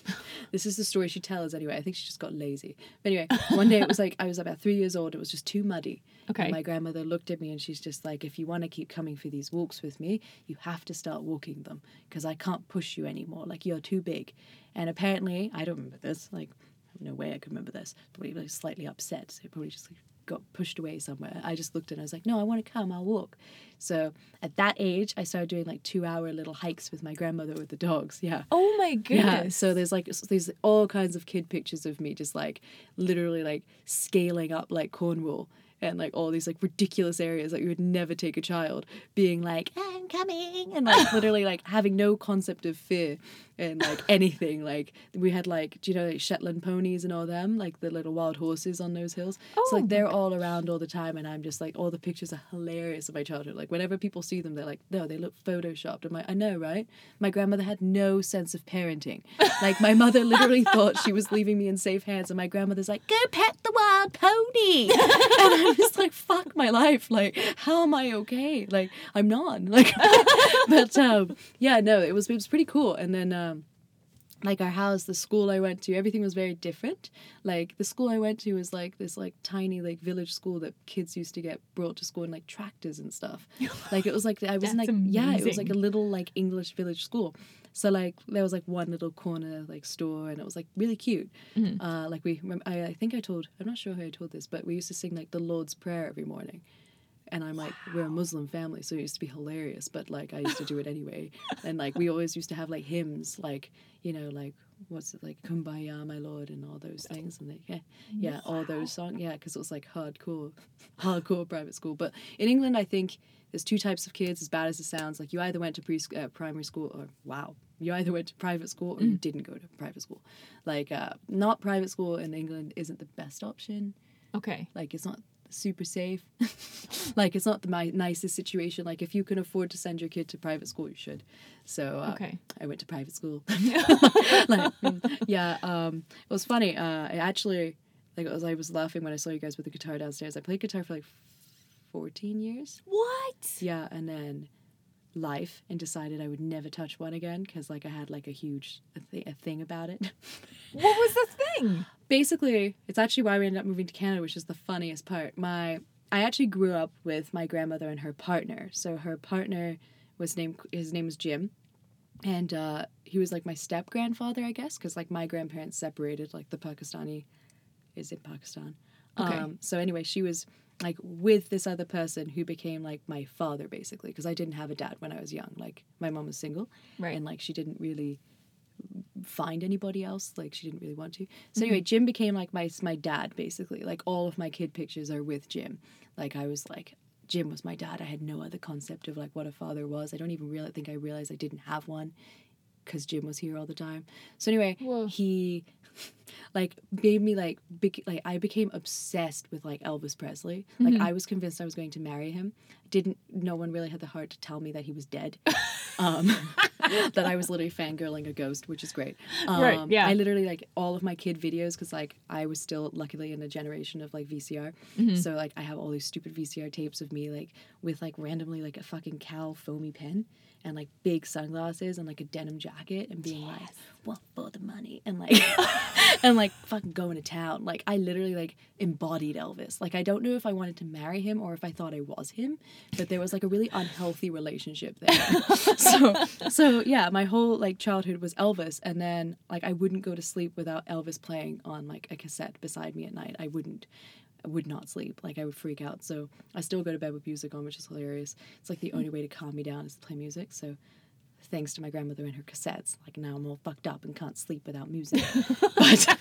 this is the story she tells anyway. I think she just got lazy. But anyway, one day it was like I was about three years old. It was just too muddy. Okay. And my grandmother looked at me and she's just like, if you want to keep coming for these walks with me, you have to start walking them because I can't push you anymore. Like you're too big. And apparently, I don't remember this. Like, no way I could remember this. But probably like slightly upset. So probably just like got pushed away somewhere. I just looked and I was like, no, I want to come. I'll walk. So at that age, I started doing like two hour little hikes with my grandmother with the dogs. Yeah. Oh my goodness. Yeah, so there's like there's all kinds of kid pictures of me just like literally like scaling up like Cornwall and like all these like ridiculous areas that you would never take a child being like I'm coming and like literally like having no concept of fear and like anything like we had like do you know like Shetland ponies and all them like the little wild horses on those hills? So Oh, like they're all around all the time and I'm just like all the pictures are hilarious of my childhood. Like whenever people see them they're like no they look photoshopped. I'm like I know right? My grandmother had no sense of parenting. Like my mother literally thought she was leaving me in safe hands and my grandmother's like go pet the wild pony. And I'm just like fuck my life. Like how am I okay? Like I'm not. Like but um yeah no it was it was pretty cool. And then um like our house the school i went to everything was very different. Like the school i went to was like this like tiny like village school that kids used to get brought to school in like tractors and stuff. Like it was like i wasn't That's like yeah it was like a little like english village school. So like there was like one little corner like store and it was like really cute. Mm-hmm. uh like we I, I think i told i'm not sure who i told this but we used to sing like the lord's prayer every morning and I'm like, we're a Muslim family, so it used to be hilarious, but like I used to do it anyway. And like we always used to have like hymns, like, you know, like what's it like, Kumbaya, my Lord, and all those things. And they, yeah, yeah, all those songs. Yeah, because it was like hardcore, hardcore private school. But in England, I think there's two types of kids, as bad as it sounds. Like you either went to pre uh, primary school or, wow, you either went to private school or you didn't go to private school. Like, uh, not private school in England isn't the best option Okay. Like it's not super safe. like it's not the mi- nicest situation. Like if you can afford to send your kid to private school, you should. So uh, Okay. I went to private school. like, yeah, um, it was funny. Uh, I actually like as I was laughing when I saw you guys with the guitar downstairs. I played guitar for like fourteen years. What? Yeah, and then life and decided I would never touch one again because like I had like a huge a, th- a thing about it. What was the thing? Basically, it's actually why we ended up moving to Canada, which is the funniest part. My I actually grew up with my grandmother and her partner. So her partner was named his name was Jim, and uh, he was like my step grandfather, I guess, because like my grandparents separated. Like the Pakistani is in Pakistan. Okay. Um, so anyway, she was like with this other person who became like my father basically because I didn't have a dad when I was young. Like my mom was single, Right. and like she didn't really find anybody else. Like she didn't really want to. So mm-hmm. anyway jim became like my my dad basically. Like all of my kid pictures are with jim. Like i was like jim was my dad. I had no other concept of like what a father was. I don't even really think i realized i didn't have one because jim was here all the time. So anyway Whoa. he like made me like bec- like i became obsessed with like elvis presley. Like i was convinced i was going to marry him. Didn't no one really had the heart to tell me that he was dead. Um that i was literally fangirling a ghost which is great. Um, Right, yeah. i literally like all of my kid videos because like i was still luckily in a generation of like vcr Mm-hmm. so like i have all these stupid vcr tapes of me like with like randomly like a fucking cal foamy pen and like big sunglasses and like a denim jacket and being like well for the money and like and like fucking going to town. Like i literally like embodied elvis. Like i don't know if i wanted to marry him or if i thought i was him but there was like a really unhealthy relationship there. So so yeah my whole like childhood was elvis and then like i wouldn't go to sleep without elvis playing on like a cassette beside me at night. I wouldn't would not sleep. Like I would freak out. So I still go to bed with music on, which is hilarious. It's like the only way to calm me down is to play music. So thanks to my grandmother and her cassettes, like now I'm all fucked up and can't sleep without music. but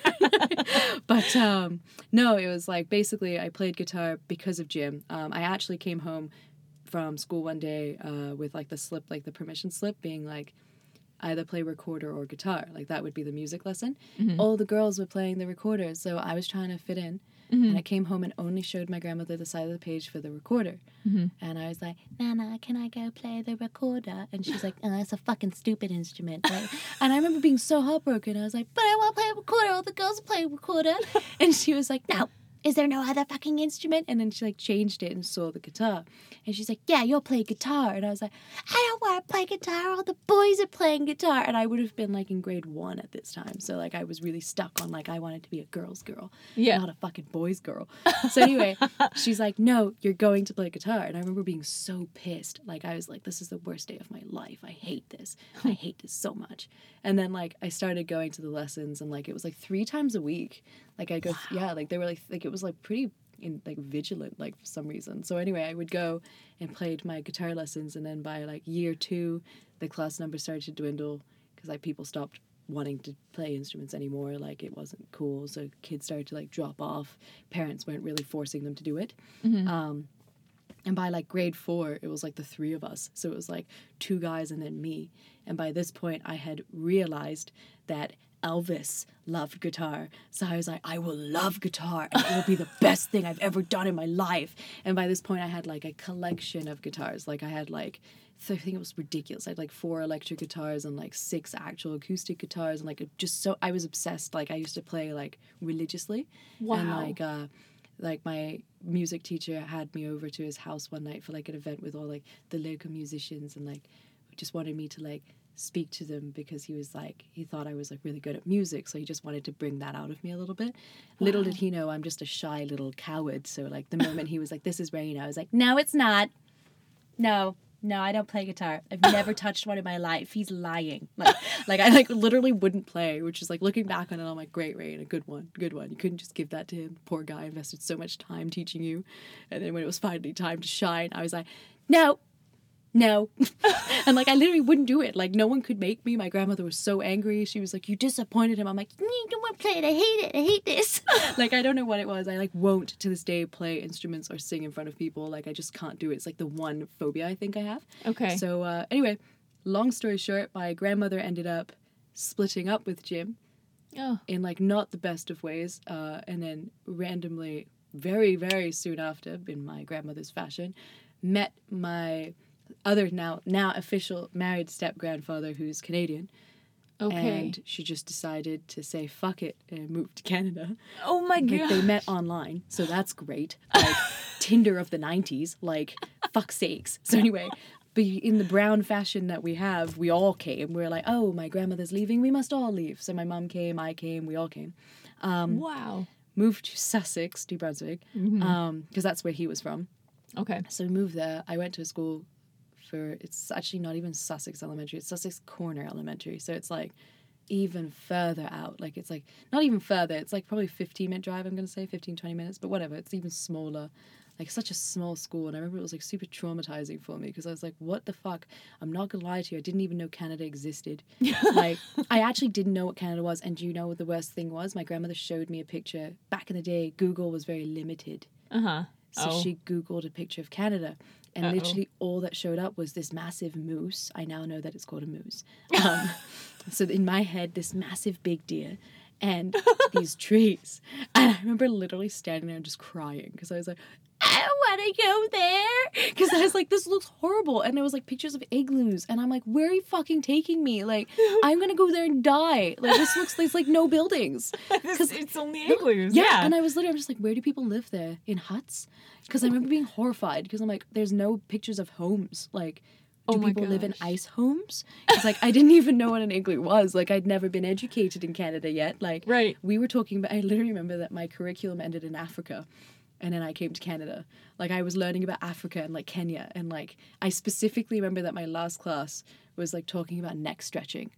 but um, no, it was like basically I played guitar because of Jim. Um, I actually came home from school one day uh, with like the slip, like the permission slip, being like either play recorder or guitar. Like that would be the music lesson. All the girls were playing the recorder, so I was trying to fit in. And I mm-hmm. came home and only showed my grandmother the side of the page for the recorder. Mm-hmm. And I was like, Nana, can I go play the recorder? And she's like, oh, that's a fucking stupid instrument. Like, and I remember being so heartbroken. I was like, but I want to play a recorder. All the girls play recorder. and she was like, no. Is there no other fucking instrument? And then she like changed it and saw the guitar. And she's like, Yeah, you'll play guitar. And I was like, I don't want to play guitar. All the boys are playing guitar. And I would have been like in grade one at this time. So like I was really stuck on like I wanted to be a girl's girl, Yeah. not a fucking boy's girl. So anyway, she's like, No, you're going to play guitar. And I remember being so pissed. Like I was like, This is the worst day of my life. I hate this. I hate this so much. And then like I started going to the lessons and like it was like three times a week. Like I go, yeah, like they were like like it was like pretty in like vigilant like for some reason. So anyway, I would go and played my guitar lessons, and then by like year two, the class numbers started to dwindle because like people stopped wanting to play instruments anymore. Like it wasn't cool, so kids started to like drop off. Parents weren't really forcing them to do it. Um, and by like grade four, it was like the three of us. So it was like two guys and then me. And by this point, I had realized that Elvis loved guitar. So I was like, I will love guitar and it will be the best thing I've ever done in my life. And by this point, I had like a collection of guitars. Like I had like, I think it was ridiculous. I had like four electric guitars and like six actual acoustic guitars. And like just so, I was obsessed. Like I used to play like religiously. And like, uh, like my music teacher had me over to his house one night for like an event with all like the local musicians and like just wanted me to like speak to them because he was like he thought I was like really good at music so he just wanted to bring that out of me a little bit. Little did he know I'm just a shy little coward so like the moment he was like this is Raina I was like no it's not. No. No, I don't play guitar. I've never touched one in my life. He's lying. Like, like I like literally wouldn't play, which is like looking back on it, I'm like, great, Rain, a good one, good one. You couldn't just give that to him. Poor guy invested so much time teaching you, and then when it was finally time to shine, I was like, no, no, and like I literally wouldn't do it. Like no one could make me. My grandmother was so angry. She was like, you disappointed him. I'm like, you don't want to play it. I hate it. I hate this. like I don't know what it was. I like won't to this day play instruments or sing in front of people. Like I just can't do it. It's like the one phobia I think I have. Okay. So uh, anyway, long story short, my grandmother ended up splitting up with Jim oh. in like not the best of ways, uh, and then randomly very, very soon after, in my grandmother's fashion, met my other now now official married step grandfather who's Canadian. Okay. And she just decided to say fuck it and move to Canada. oh my Like god. they met online, so that's great. Like Tinder of the '90s, like fuck sakes. So anyway, but in the brown fashion that we have, we all came. We are like, oh, my grandmother's leaving, we must all leave. So my mom came, I came, we all came. Um, wow. Moved to Sussex, New Brunswick, mm-hmm. um, because that's where he was from. Okay. So we moved there. I went to a school for it's actually not even Sussex Elementary. It's Sussex Corner Elementary. So it's like even further out. Like it's like not even further. It's like probably 15 minute drive, I'm going to say 15 20 minutes, but whatever. It's even smaller. Like such a small school and I remember it was like super traumatizing for me because I was like what the fuck? I'm not to lie to you. I didn't even know Canada existed. like I actually didn't know what Canada was and do you know what the worst thing was? My grandmother showed me a picture. Back in the day, Google was very limited. Uh huh. So Oh. she Googled a picture of Canada, and Uh-oh. literally all that showed up was this massive moose. I now know that it's called a moose. Um, so in my head, this massive big deer and these trees. And I remember literally standing there and just crying because I was like, I don't want to go there. Because I was like, this looks horrible. And there was like pictures of igloos. And I'm like, where are you fucking taking me? Like, I'm going to go there and die. Like, this looks, there's like no buildings. Because it's only igloos. Yeah. Yeah. And I was literally, I'm just like, where do people live there? In huts? Because I remember being horrified because I'm like, there's no pictures of homes. Like, do Oh people live in ice homes? It's like, I didn't even know what an igloo was. Like, I'd never been educated in Canada yet. Like, Right. we were talking about, I literally remember that my curriculum ended in Africa. And then I came to Canada. Like, I was learning about Africa and like Kenya. And like, I specifically remember that my last class was like talking about neck stretching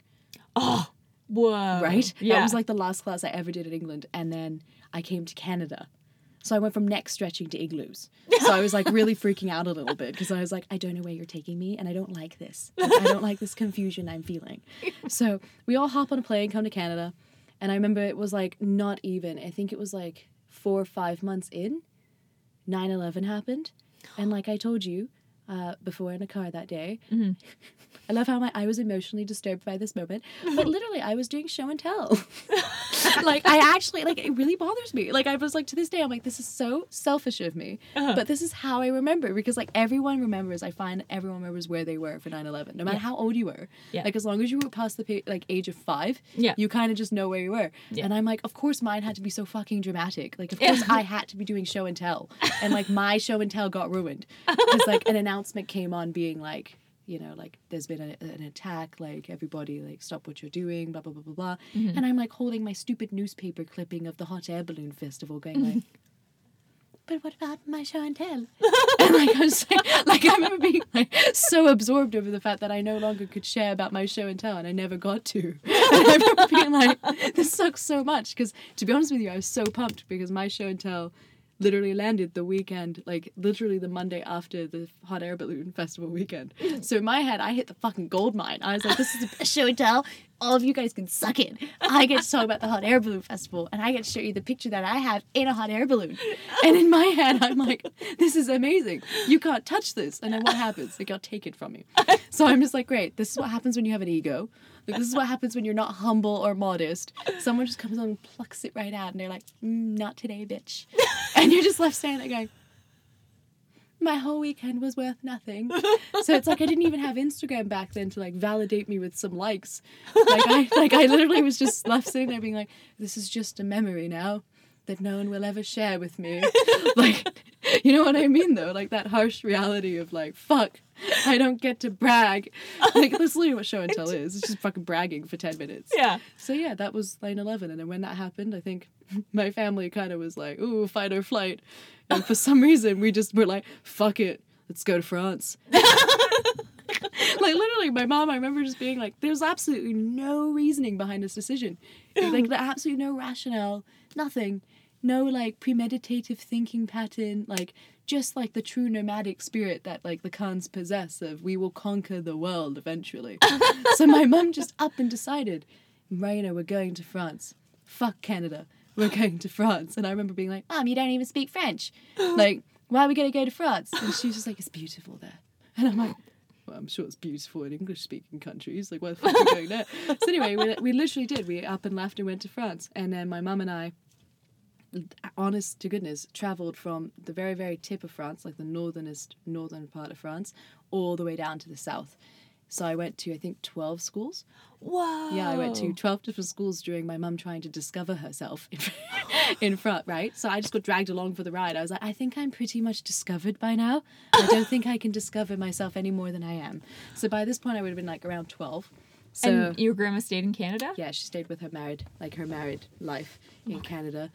oh. Whoa. right? Yeah. That was like the last class I ever did in England. And then I came to Canada. So I went from neck stretching to igloos. So I was like really freaking out a little bit because I was like, I don't know where you're taking me and I don't like this. Like, I don't like this confusion I'm feeling. So we all hop on a plane, come to Canada. And I remember it was like not even, I think it was like four or five months in, 9 11 happened. And like I told you uh, before in a car that day, I love how my I was emotionally disturbed by this moment, but literally I was doing show and tell. like I actually like it really bothers me. Like I was like to this day I'm like this is so selfish of me, Uh-huh. but this is how I remember because like everyone remembers. I find everyone remembers where they were for 9/11, no matter Yeah. how old you were. Yeah. Like as long as you were past the pa- like age of five, Yeah. you kind of just know where you were. Yeah. And I'm like, of course mine had to be so fucking dramatic. Like of course I had to be doing show and tell, and like my show and tell got ruined because like an announcement came on being like you know, like there's been a, an attack, like everybody, like stop what you're doing, blah blah blah blah blah. Mm-hmm. And I'm like holding my stupid newspaper clipping of the hot air balloon festival, going like, but what about my show and tell? and like I was like, like I remember being like so absorbed over the fact that I no longer could share about my show and tell, and I never got to. And I remember being like, this sucks so much because to be honest with you, I was so pumped because my show and tell literally landed the weekend, like literally the Monday after the hot air balloon festival weekend. So in my head, I hit the fucking gold mine. I was like, this is the best show and tell. All of you guys can suck it. I get to talk about the hot air balloon festival, and I get to show you the picture that I have in a hot air balloon. And in my head, I'm like, this is amazing. You can't touch this. And then what happens? It got taken from me. So I'm just like, great. This is what happens when you have an ego. Like, this is what happens when you're not humble or modest. Someone just comes on and plucks it right out, and they're like, mm, not today, bitch. And you're just left standing there going, my whole weekend was worth nothing. So it's like I didn't even have Instagram back then to like validate me with some likes. Like I like I literally was just left sitting there being like, this is just a memory now that no one will ever share with me. like you know what I mean though? Like that harsh reality of like, fuck, I don't get to brag. Like that's literally what show and tell is. It's just fucking bragging for ten minutes. Yeah. So yeah, that was 9-11. And then when that happened, I think my family kind of was like, ooh, fight or flight. And for some reason, we just were like, fuck it, let's go to France. like literally, my mom, I remember just being like, there's absolutely no reasoning behind this decision. Like, like absolutely no rationale, nothing. No like premeditative thinking pattern, like just like the true nomadic spirit that like the Khans possess of we will conquer the world eventually. so my mum just up and decided, Raina, we're going to France. Fuck Canada. We're going to France. And I remember being like, Mom, you don't even speak French. Like, why are we going to go to France? And she was just like, it's beautiful there. And I'm like, well, I'm sure it's beautiful in English speaking countries. Like, why the fuck are we going there? So anyway, we, we literally did. We up and left and went to France. And then my mum and I honest to goodness, traveled from the very, very tip of France, like the northernest, northern part of France, all the way down to the south. So I went to, I think, 12 schools. Wow. Yeah, I went to 12 different schools during my mum trying to discover herself in, in France, right? So I just got dragged along for the ride. I was like, I think I'm pretty much discovered by now. I don't think I can discover myself any more than I am. So by this point, I would have been like around 12. So and your grandma stayed in Canada? yeah, she stayed with her married, like her married life in Canada.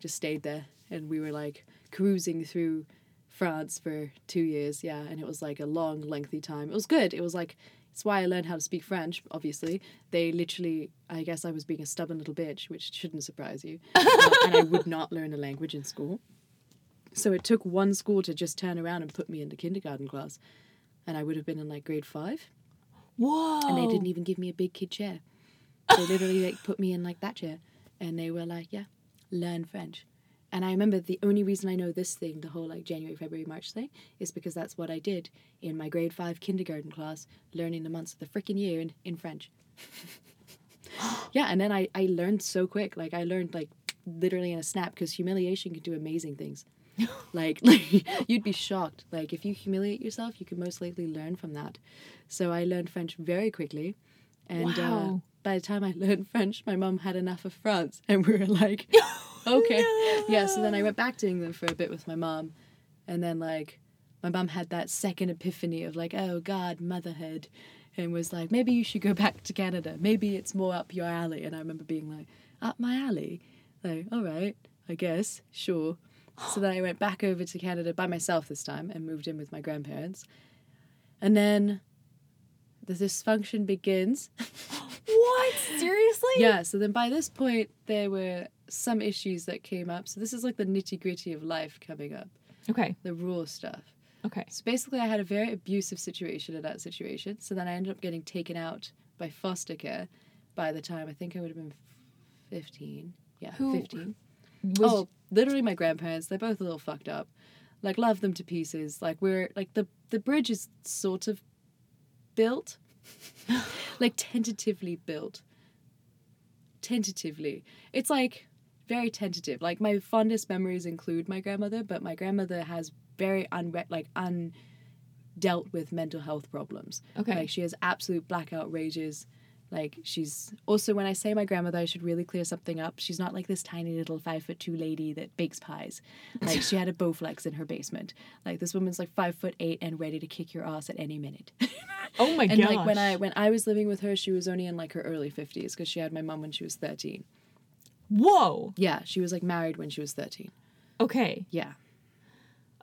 Just stayed there, and we were like cruising through France for two years. Yeah, and it was like a long, lengthy time. It was good. It was like it's why I learned how to speak French. Obviously, they literally. I guess I was being a stubborn little bitch, which shouldn't surprise you. Uh, and I would not learn a language in school. So it took one school to just turn around and put me into kindergarten class, and I would have been in like grade five Whoa. and they didn't even give me a big kid chair. They literally like put me in like that chair, and they were like, "Yeah, learn French." And I remember the only reason I know this thing, the whole like January, February, March thing, is because that's what I did in my grade five kindergarten class, learning the months of the freaking year in, in French. yeah, and then I, I learned so quick. Like I learned like literally in a snap because humiliation can do amazing things. like, like you'd be shocked. Like if you humiliate yourself, you can most likely learn from that. So I learned French very quickly, and uh, Wow. By the time I learned French, my mum had enough of France, and we were like, oh, okay, yeah. So then I went back to England for a bit with my mom, and then like my mum had that second epiphany of like, oh God, motherhood, and was like, maybe you should go back to Canada. Maybe it's more up your alley. And I remember being like, up my alley, like, all right, I guess, sure. So then I went back over to Canada by myself this time and moved in with my grandparents. And then the dysfunction begins. What? Seriously? Yeah, so then by this point, there were some issues that came up. So this is like the nitty gritty of life coming up, Okay. the raw stuff. Okay. So basically, I had a very abusive situation in that situation. So then I ended up getting taken out by foster care by the time I think I would have been 15. Yeah, Who- 15. Was, oh, literally my grandparents. They're both a little fucked up. Like love them to pieces. Like we're like the the bridge is sort of built, like tentatively built. Tentatively, it's like very tentative. Like my fondest memories include my grandmother, but my grandmother has very unre- like undealt with mental health problems. okay. Like she has absolute blackout rages. Like she's also when I say my grandmother, I should really clear something up. She's not like this tiny little five foot two lady that bakes pies. Like she had a Bowflex in her basement. Like this woman's like five foot eight and ready to kick your ass at any minute. oh my god! and gosh. like when I when I was living with her, she was only in like her early fifties because she had my mom when she was thirteen. Whoa. Yeah, she was like married when she was thirteen. Okay. Yeah.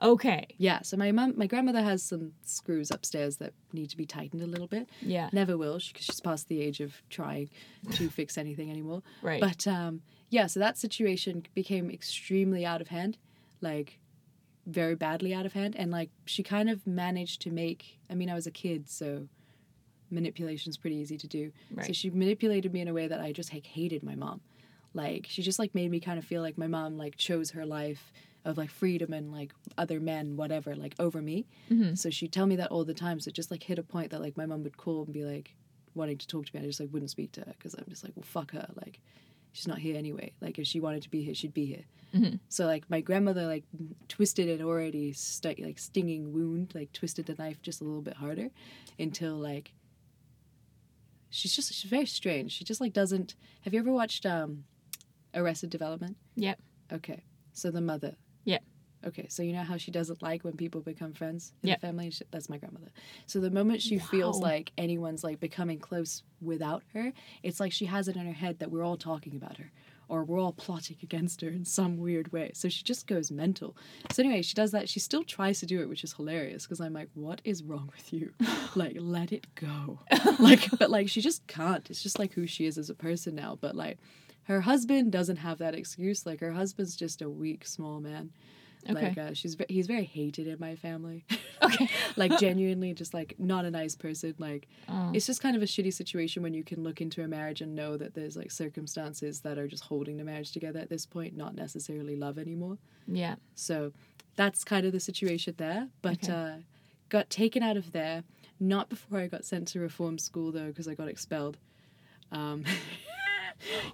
Okay. Yeah, so my mom, my grandmother has some screws upstairs that need to be tightened a little bit. Yeah. Never will, because she's past the age of trying to fix anything anymore. Right. But um, yeah, so that situation became extremely out of hand, like very badly out of hand, and like she kind of managed to make. I mean, I was a kid, so manipulation's pretty easy to do. Right. So she manipulated me in a way that I just like hated my mom. Like she just like made me kind of feel like my mom like chose her life of like freedom and like other men, whatever, like over me. Mhm. So she'd tell me that all the time. So it just like hit a point that like my mom would call and be like wanting to talk to me. And I just like wouldn't speak to her because I'm just like, well, fuck her. Like she's not here anyway. Like if she wanted to be here, she'd be here. Mhm. So like my grandmother like twisted an already st- like stinging wound, like twisted the knife just a little bit harder until like she's just she's very strange. She just like doesn't. Have you ever watched um, Arrested Development? Yep. Okay, so the mother. Okay, so you know how she doesn't like when people become friends in Yep. the family. She- That's my grandmother. So the moment she feels like anyone's like becoming close without her, it's like she has it in her head that we're all talking about her or we're all plotting against her in some weird way. So she just goes mental. So anyway, she does that. She still tries to do it, which is hilarious because I'm like, what is wrong with you? like, let it go. like, but like she just can't. It's just like who she is as a person now. But like, her husband doesn't have that excuse. Like, her husband's just a weak, small man. Okay. Like, uh, she's he's very hated in my family. Okay. like, genuinely, just like not a nice person. Like, Oh. it's just kind of a shitty situation when you can look into a marriage and know that there's like circumstances that are just holding the marriage together at this point, not necessarily love anymore. yeah. So that's kind of the situation there. But Okay. uh, got taken out of there, not before I got sent to reform school though, because I got expelled. Um,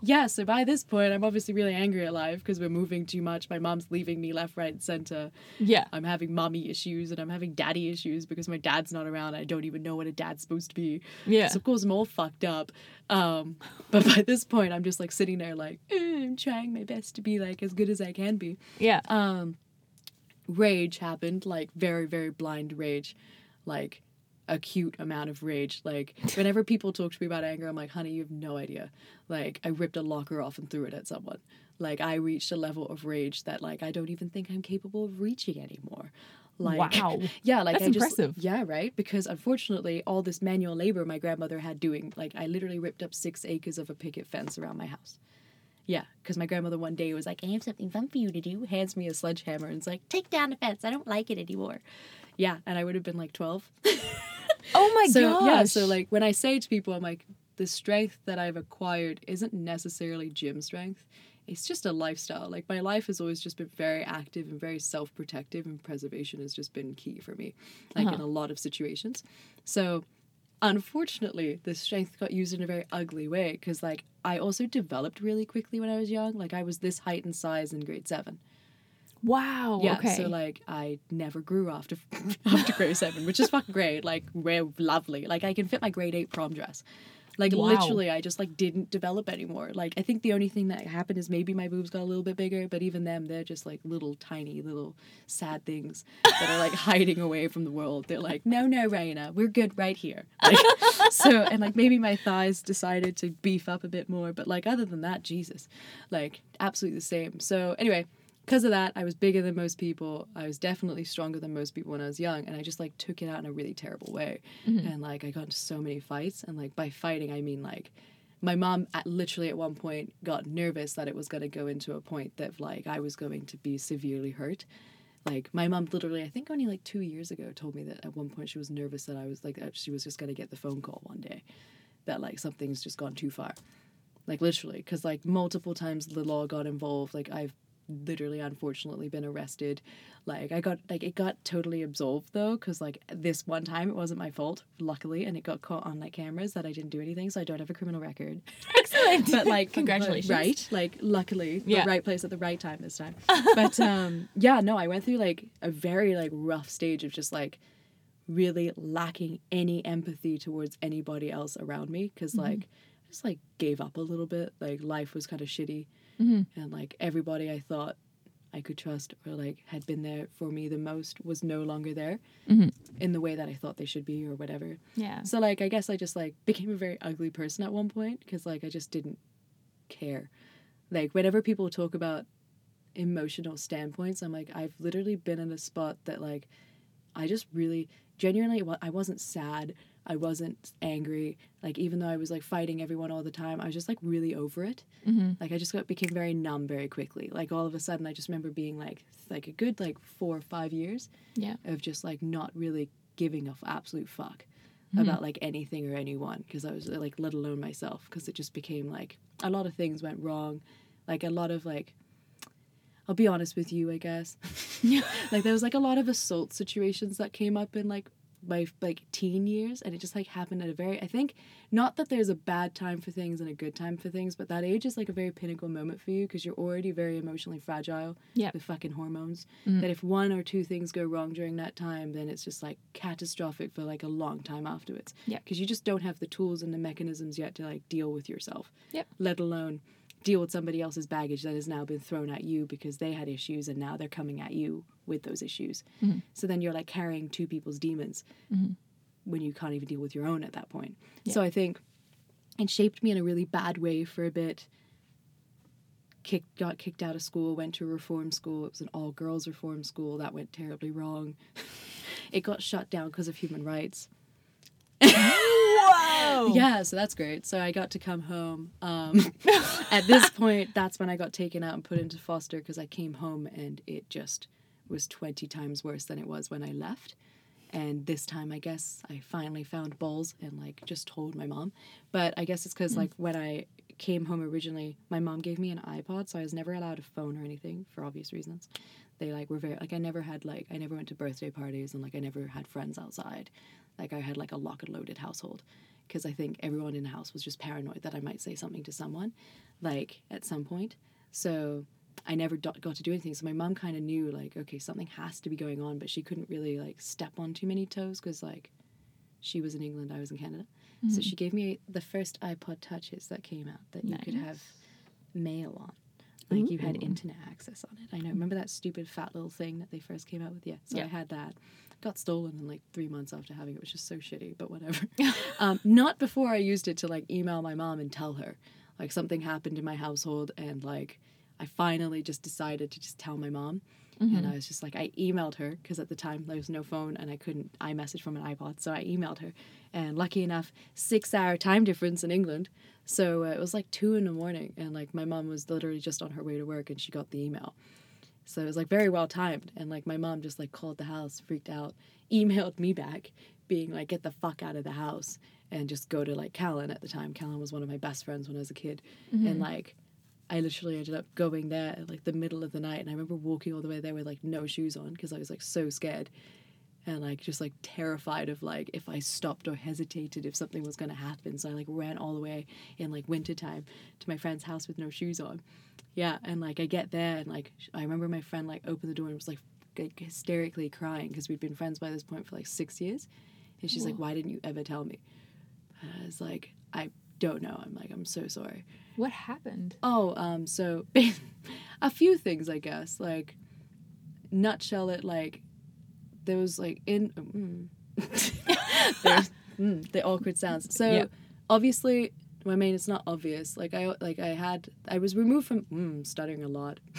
yeah, so by this point, I'm obviously really angry at life because we're moving too much. My mom's leaving me left, right, and center. Yeah. I'm having mommy issues and I'm having daddy issues because my dad's not around. I don't even know what a dad's supposed to be. Yeah. So of course I'm all fucked up. Um, but by this point, I'm just like sitting there, like "Eh, I'm trying my best to be like as good as I can be. Yeah. Um, rage happened, like very very blind rage, like acute amount of rage. Like whenever people talk to me about anger, I'm like, honey, you have no idea. Like I ripped a locker off and threw it at someone. Like I reached a level of rage that like I don't even think I'm capable of reaching anymore. Like Wow. yeah, like That's I just impressive. yeah, right? Because unfortunately all this manual labor my grandmother had doing, like I literally ripped up 6 acres of a picket fence around my house. Yeah, because my grandmother one day was like, I have something fun for you to do. Hands me a sledgehammer and is like, take down the fence. I don't like it anymore. Yeah, and I would have been like 12. Oh my so, gosh. yeah, so like when I say to people, I'm like, the strength that I've acquired isn't necessarily gym strength. It's just a lifestyle. Like my life has always just been very active and very self protective, and preservation has just been key for me, like in uh-huh. a lot of situations. So, unfortunately, the strength got used in a very ugly way because, like, I also developed really quickly when I was young. Like, I was this height and size in grade seven. Wow. Yeah, okay. so like I never grew after after grade seven, which is fucking great. Like we're lovely. Like I can fit my grade eight prom dress. Like Wow. literally, I just like didn't develop anymore. Like I think the only thing that happened is maybe my boobs got a little bit bigger, but even them, they're just like little tiny little sad things that are like hiding away from the world. They're like, no, no, Raina, we're good right here. Like, so and like maybe my thighs decided to beef up a bit more, but like other than that, Jesus, like absolutely the same. So anyway, because of that, I was bigger than most people. I was definitely stronger than most people when I was young, and I just like took it out in a really terrible way. Mm-hmm. And like I got into so many fights, and like by fighting I mean like my mom at literally at one point got nervous that it was going to go into a point that like I was going to be severely hurt. Like my mom literally, I think only like two years ago, told me that at one point she was nervous that I was like that she was just going to get the phone call one day that like something's just gone too far like literally because like multiple times the law got involved like i've literally unfortunately been arrested. Like i got like it got totally absolved though because like this one time it wasn't my fault luckily and it got caught on like cameras that i didn't do anything so i don't have a criminal record. Excellent. but like Congratulations. right? Like luckily Yeah. the right place at the right time this time. But um yeah no i went through like a very like rough stage of just like really lacking any empathy towards anybody else around me because like I just like gave up a little bit. Like life was kind of shitty Mm-hmm. and like everybody i thought i could trust or like had been there for me the most was no longer there mm-hmm. in the way that i thought they should be or whatever yeah. so like I guess I just like became a very ugly person at one point because like I just didn't care. Like whenever people talk about emotional standpoints, I'm like I've literally been in a spot that like I just really genuinely I wasn't sad. I wasn't angry. Like even though I was like fighting everyone all the time, I was just like really over it. Mhm. Like I just got became very numb very quickly. Like all of a sudden, I just remember being like like a good like four or five years Yeah. of just like not really giving a f- absolute fuck Mm-hmm. about like anything or anyone because I was like let alone myself because it just became like a lot of things went wrong like a lot of like I'll be honest with you I guess like there was like a lot of assault situations that came up in like my like teen years and it just like happened at a very I think not that there's a bad time for things and a good time for things but that age is like a very pinnacle moment for you because you're already very emotionally fragile Yep. with fucking hormones Mm. that if one or two things go wrong during that time then it's just like catastrophic for like a long time afterwards Yep. because you just don't have the tools and the mechanisms yet to like deal with yourself Yep. let alone deal with somebody else's baggage that has now been thrown at you because they had issues and now they're coming at you with those issues. Mm-hmm. so then you're like carrying two people's demons when you can't even deal with your own at that point. Yeah. so i think it shaped me in a really bad way for a bit. Kicked got kicked out of school went to a reform school. It was an all girls reform school. That went terribly wrong. It got shut down because of human rights. Whoa. yeah so that's great. So i got to come home um, at this point that's when i got taken out and put into foster because i came home and it just was 20 times worse than it was when i left. And this time i guess i finally found balls and like just told my mom. But i guess it's because mm. like when i came home originally my mom gave me an ipod so i was never allowed a phone or anything for obvious reasons. They like were very like i never had like i never went to birthday parties and like i never had friends outside. Like i had like a lock and loaded household. Because I think everyone in the house was just paranoid that I might say something to someone, like at some point. So I never do- got to do anything. So my mom kind of knew like, okay, something has to be going on, but she couldn't really like step on too many toes because like she was in England, I was in Canada. So she gave me the first iPod touches that came out that you could have mail on. Like you had internet access on it. I know. Remember that stupid fat little thing that they first came out with? Yeah. So I had that. Got stolen in like three months after having it, which is so shitty, but whatever. um, not before I used it to like email my mom and tell her like something happened in my household and like I finally just decided to just tell my mom. And I was just like, I emailed her because at the time there was no phone and I couldn't iMessage from an iPod. So I emailed her. And lucky enough, six hour time difference in England. So uh, it was like two in the morning. And like my mom was literally just on her way to work and she got the email. So it was like very well timed. And like my mom just like called the house, freaked out, emailed me back, being like, get the fuck out of the house and just go to like Callan at the time. Callan was one of my best friends when I was a kid. And like, I literally ended up going there at like the middle of the night. And I remember walking all the way there with like no shoes on because I was like so scared and like just like terrified of like if I stopped or hesitated if something was going to happen. So I like ran all the way in like wintertime to my friend's house with no shoes on. Yeah, and like I get there and like I remember my friend like opened the door and was like, like hysterically crying because we'd been friends by this point for like six years, and she's like, "Why didn't you ever tell me?" And I was like, "I don't know." I'm like, "I'm so sorry." What happened? Oh, um, so a few things, I guess. Like, nutshell it, like, there was like in mm. there's mm, the awkward sounds. So Yeah. obviously, I mean, it's not obvious. Like I like I had I was removed from mm, stuttering a lot.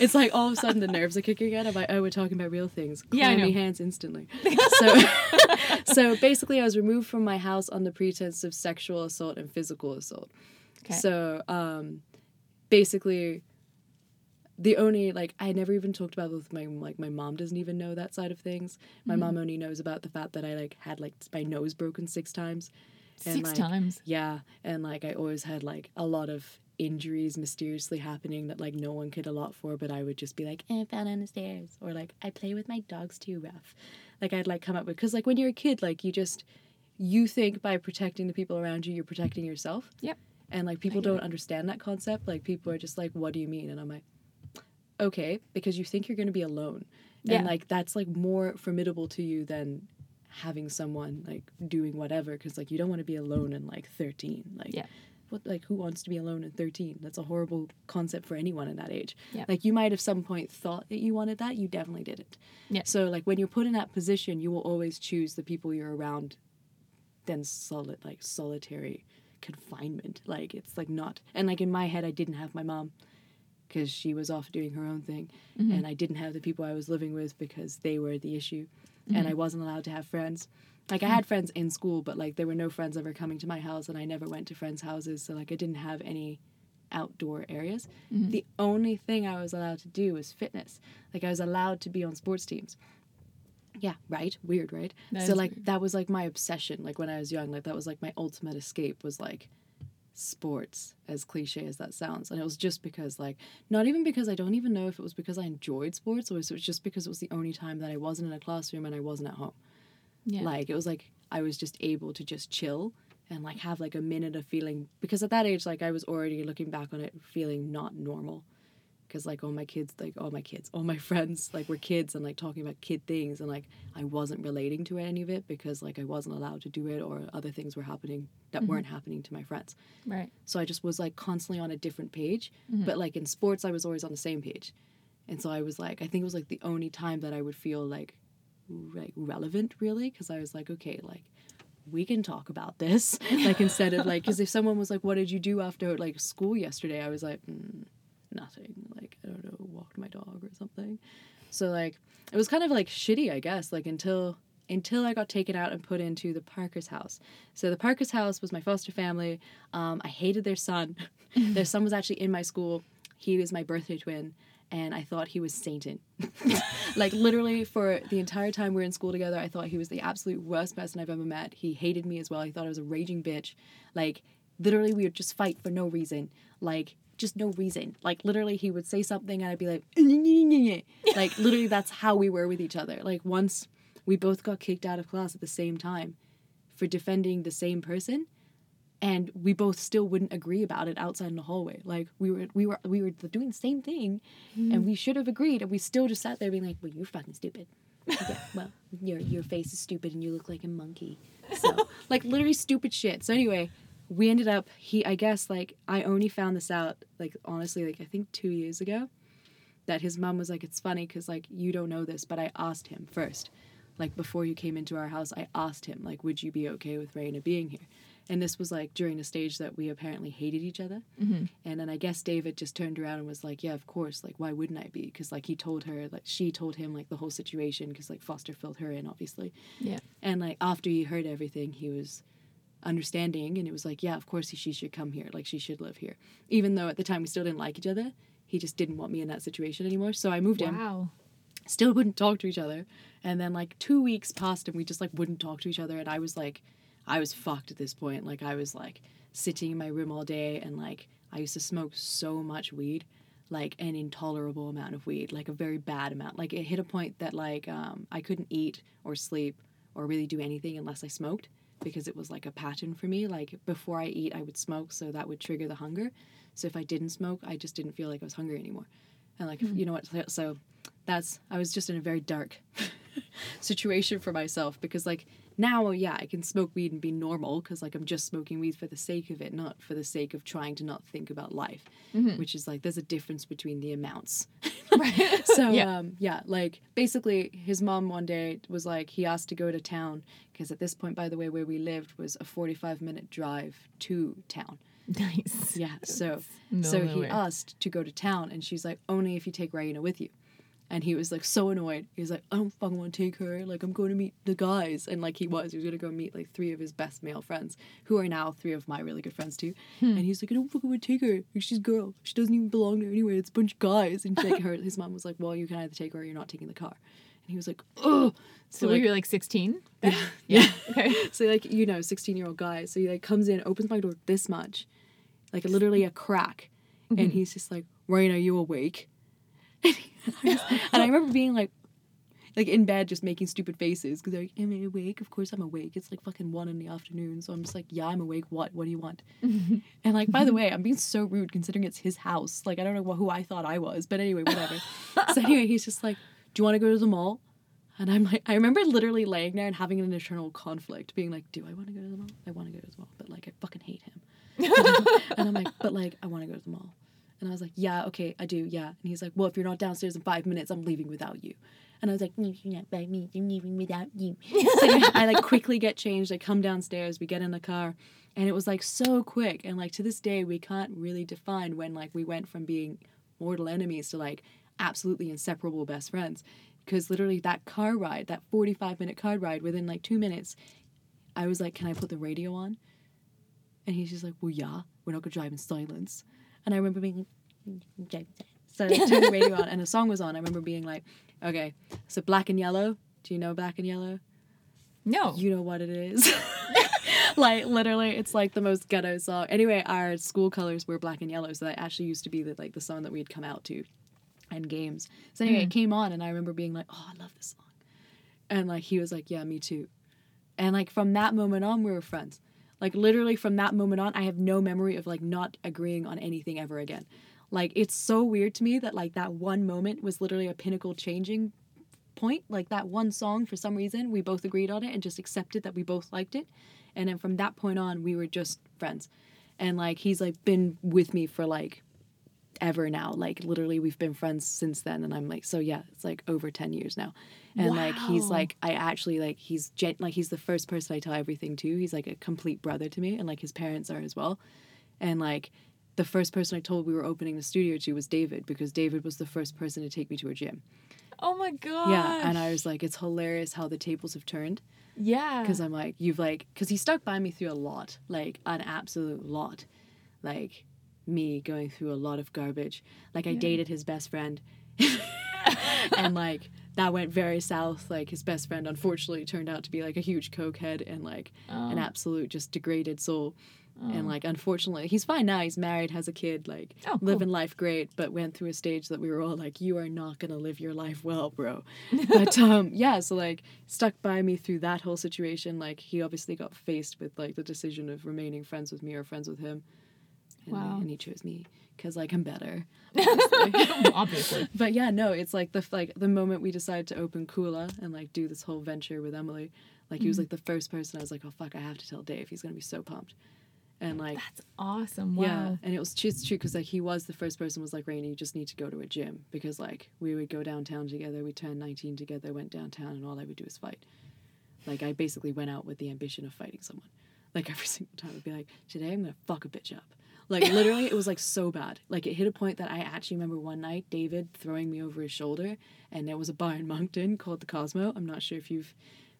it's like all of a sudden the nerves are kicking in. I'm like, oh, we're talking about real things. Yeah, Clammy hands instantly. so so basically, I was removed from my house on the pretense of sexual assault and physical assault. Okay. So um, basically, the only like I never even talked about it with my like my mom doesn't even know that side of things. My Mm-hmm. mom only knows about the fact that I like had like my nose broken six times. And, Six like, times. Yeah, and like I always had like a lot of injuries mysteriously happening that like no one could allot for, but I would just be like, eh, I fell down the stairs, or like I play with my dogs too rough. Like I'd like come up with because like when you're a kid, like you just you think by protecting the people around you, you're protecting yourself. Yep. And like people don't understand that concept. Like people are just like, what do you mean? And I'm like, okay, because you think you're going to be alone. Yeah. And like that's like more formidable to you than having someone like doing whatever because like you don't want to be alone in like 13 like Yeah. what like who wants to be alone at 13 that's a horrible concept for anyone in that age Yeah. like you might have some point thought that you wanted that you definitely didn't Yeah. so like when you're put in that position you will always choose the people you're around than solid like solitary confinement. Like it's like not and like in my head i didn't have my mom because she was off doing her own thing. Mm-hmm. And i didn't have the people i was living with because they were the issue. And mm-hmm. i wasn't allowed to have friends. Like i mm-hmm. had friends in school but like there were no friends ever coming to my house and i never went to friends houses so like i didn't have any outdoor areas. The only thing i was allowed to do was fitness. Like i was allowed to be on sports teams yeah. Right? Weird right? That so like that was like my obsession like when i was young like that was like my ultimate escape was like sports as cliche as that sounds. And it was just because like not even because i don't even know if it was because i enjoyed sports or if it was just because it was the only time that i wasn't in a classroom and i wasn't at home. Yeah. like it was like i was just able to just chill and like have like a minute of feeling because at that age like i was already looking back on it feeling not normal because like all my kids like all my kids all my friends like were kids and like talking about kid things and like i wasn't relating to any of it because like i wasn't allowed to do it or other things were happening that weren't happening to my friends. Right. so i just was like constantly on a different page but like in sports i was always on the same page. And so i was like i think it was like the only time that i would feel like like relevant really because i was like okay like we can talk about this. Like instead of like because if someone was like what did you do after like school yesterday? I was like mm, nothing like i don't know walked my dog or something. So like it was kind of like shitty i guess like until until i got taken out and put into the parker's house. So the parker's house was my foster family. Um, i hated their son. Their son was actually in my school. He was my birthday twin and i thought he was satan like literally for the entire time we were in school together i thought he was the absolute worst person i've ever met. He hated me as well. He thought i was a raging bitch. Like literally we would just fight for no reason. Like just no reason. Like literally he would say something and i'd be like like literally that's how we were with each other. Like once we both got kicked out of class at the same time for defending the same person and we both still wouldn't agree about it outside in the hallway. Like we were we were we were doing the same thing mm-hmm. and we should have agreed and we still just sat there being like well you're fucking stupid. Yeah, well your your face is stupid and you look like a monkey. So like literally stupid shit. So anyway we ended up he i guess like i only found this out like honestly like i think two years ago that his mom was like it's funny because like you don't know this but i asked him first. Like before you came into our house i asked him like would you be okay with Raina being here? And this was like during a stage that we apparently hated each other. Mm-hmm. And then i guess david just turned around and was like yeah of course like why wouldn't i be? Because like he told her like she told him like the whole situation because like foster filled her in obviously. Yeah. and like after he heard everything he was understanding and it was like yeah of course she should come here. Like she should live here. Even though at the time we still didn't like each other he just didn't want me in that situation anymore. So i moved in Wow. still wouldn't talk to each other. And then like two weeks passed and we just like wouldn't talk to each other. And i was like i was fucked at this point. Like i was like sitting in my room all day and like i used to smoke so much weed like an intolerable amount of weed like a very bad amount. Like it hit a point that like um, i couldn't eat or sleep or really do anything unless i smoked because it was like a pattern for me. Like before i eat i would smoke so that would trigger the hunger. So if i didn't smoke i just didn't feel like i was hungry anymore. And like mm-hmm. you know what? So that's i was just in a very dark situation for myself because like now yeah i can smoke weed and be normal because like i'm just smoking weed for the sake of it not for the sake of trying to not think about life which is like there's a difference between the amounts right so Yeah. um yeah like basically his mom one day was like he asked to go to town because at this point by the way where we lived was a 45 minute drive to town Nice. yeah so No, so no he way. asked to go to town and she's like only if you take Raina with you and he was like so annoyed he was like i don't fucking want to take her like i'm going to meet the guys and like he was he was going to go meet like three of his best male friends who are now three of my really good friends too Hmm. and he's like i don't fucking want to take her she's a girl she doesn't even belong there anyway it's a bunch of guys and like her his mom was like well you can either take her or you're not taking the car and he was like oh So like, we were like 16? yeah. Yeah. Okay. so like you know, sixteen year old guy. So he like comes in, opens my door this much, like literally a crack, and he's just like, "Rain, are you awake?" and I remember being like, like in bed, just making stupid faces because like, "Am I awake? Of course I'm awake. It's like fucking one in the afternoon." So I'm just like, "Yeah, I'm awake. What? What do you want?" and like, by the way, I'm being so rude considering it's his house. Like I don't know who I thought I was, but anyway, whatever. so anyway, he's just like, "Do you want to go to the mall?" And I'm like, I remember literally laying there and having an internal conflict, being like, do I want to go to the mall? I want to go to the mall, but like, I fucking hate him. and I'm like, but like, I want to go to the mall. And I was like, yeah, okay, I do, yeah. And he's like, well, if you're not downstairs in five minutes, I'm leaving without you. And I was like, no, you're not by me, I'm leaving without you. so I like quickly get changed. I come downstairs, we get in the car, and it was like so quick. And like to this day, we can't really define when like we went from being mortal enemies to like absolutely inseparable best friends because literally that car ride that 45 minute car ride within like two minutes i was like can i put the radio on and he's just like well yeah we're not gonna drive in silence and i remember being so I turned the radio on and a song was on. I remember being like okay so black and yellow do you know black and yellow? No. you know what it is. Like literally it's like the most ghetto song. Anyway our school colors were black and yellow so that actually used to be the, like the song that we'd come out to and games. So anyway it hmm. came on and i remember being like oh i love this song. And like he was like yeah me too. And like from that moment on we were friends like literally from that moment on i have no memory of like not agreeing on anything ever again. Like it's so weird to me that like that one moment was literally a pinnacle changing point. Like that one song for some reason we both agreed on it and just accepted that we both liked it. And then from that point on we were just friends. And like he's like been with me for like ever now. Like literally we've been friends since then. And i'm like so yeah it's like over 10 years now and like he's like i actually like he's gen- like he's the first person i tell everything to. He's like a complete brother to me and like his parents are as well. And like the first person i told we were opening the studio to was david because david was the first person to take me to a gym. Oh my god. yeah and i was like it's hilarious how the tables have turned. Yeah. because i'm like you've like because he stuck by me through a lot like an absolute lot. Like me going through a lot of garbage. Like i dated his best friend. And like that went very south like his best friend unfortunately turned out to be like a huge cokehead and like an Oh. absolute just degraded soul And like unfortunately, he's fine now. He's married, has a kid, like Oh, cool. living life great. But went through a stage that we were all like, "You are not gonna live your life well, bro." but um, yeah, so like stuck by me through that whole situation. Like he obviously got faced with like the decision of remaining friends with me or friends with him. And, Wow. and he chose me because like I'm better. Obviously. But yeah, no, it's like the like the moment we decided to open Kula and like do this whole venture with Emily, like he was mm-hmm. like the first person I was like, oh fuck, I have to tell Dave. He's gonna be so pumped. And like That's awesome. Wow. yeah, and it was just true because like he was the first person was like, Rainy, you just need to go to a gym because like we would go downtown together. We turned 19 together, went downtown, and all I would do is fight. Like I basically went out with the ambition of fighting someone. Like every single time, I'd be like, today I'm gonna fuck a bitch up. Like literally, it was like so bad. Like it hit a point that I actually remember one night David throwing me over his shoulder, and there was a bar in Moncton called the Cosmo. I'm not sure if you've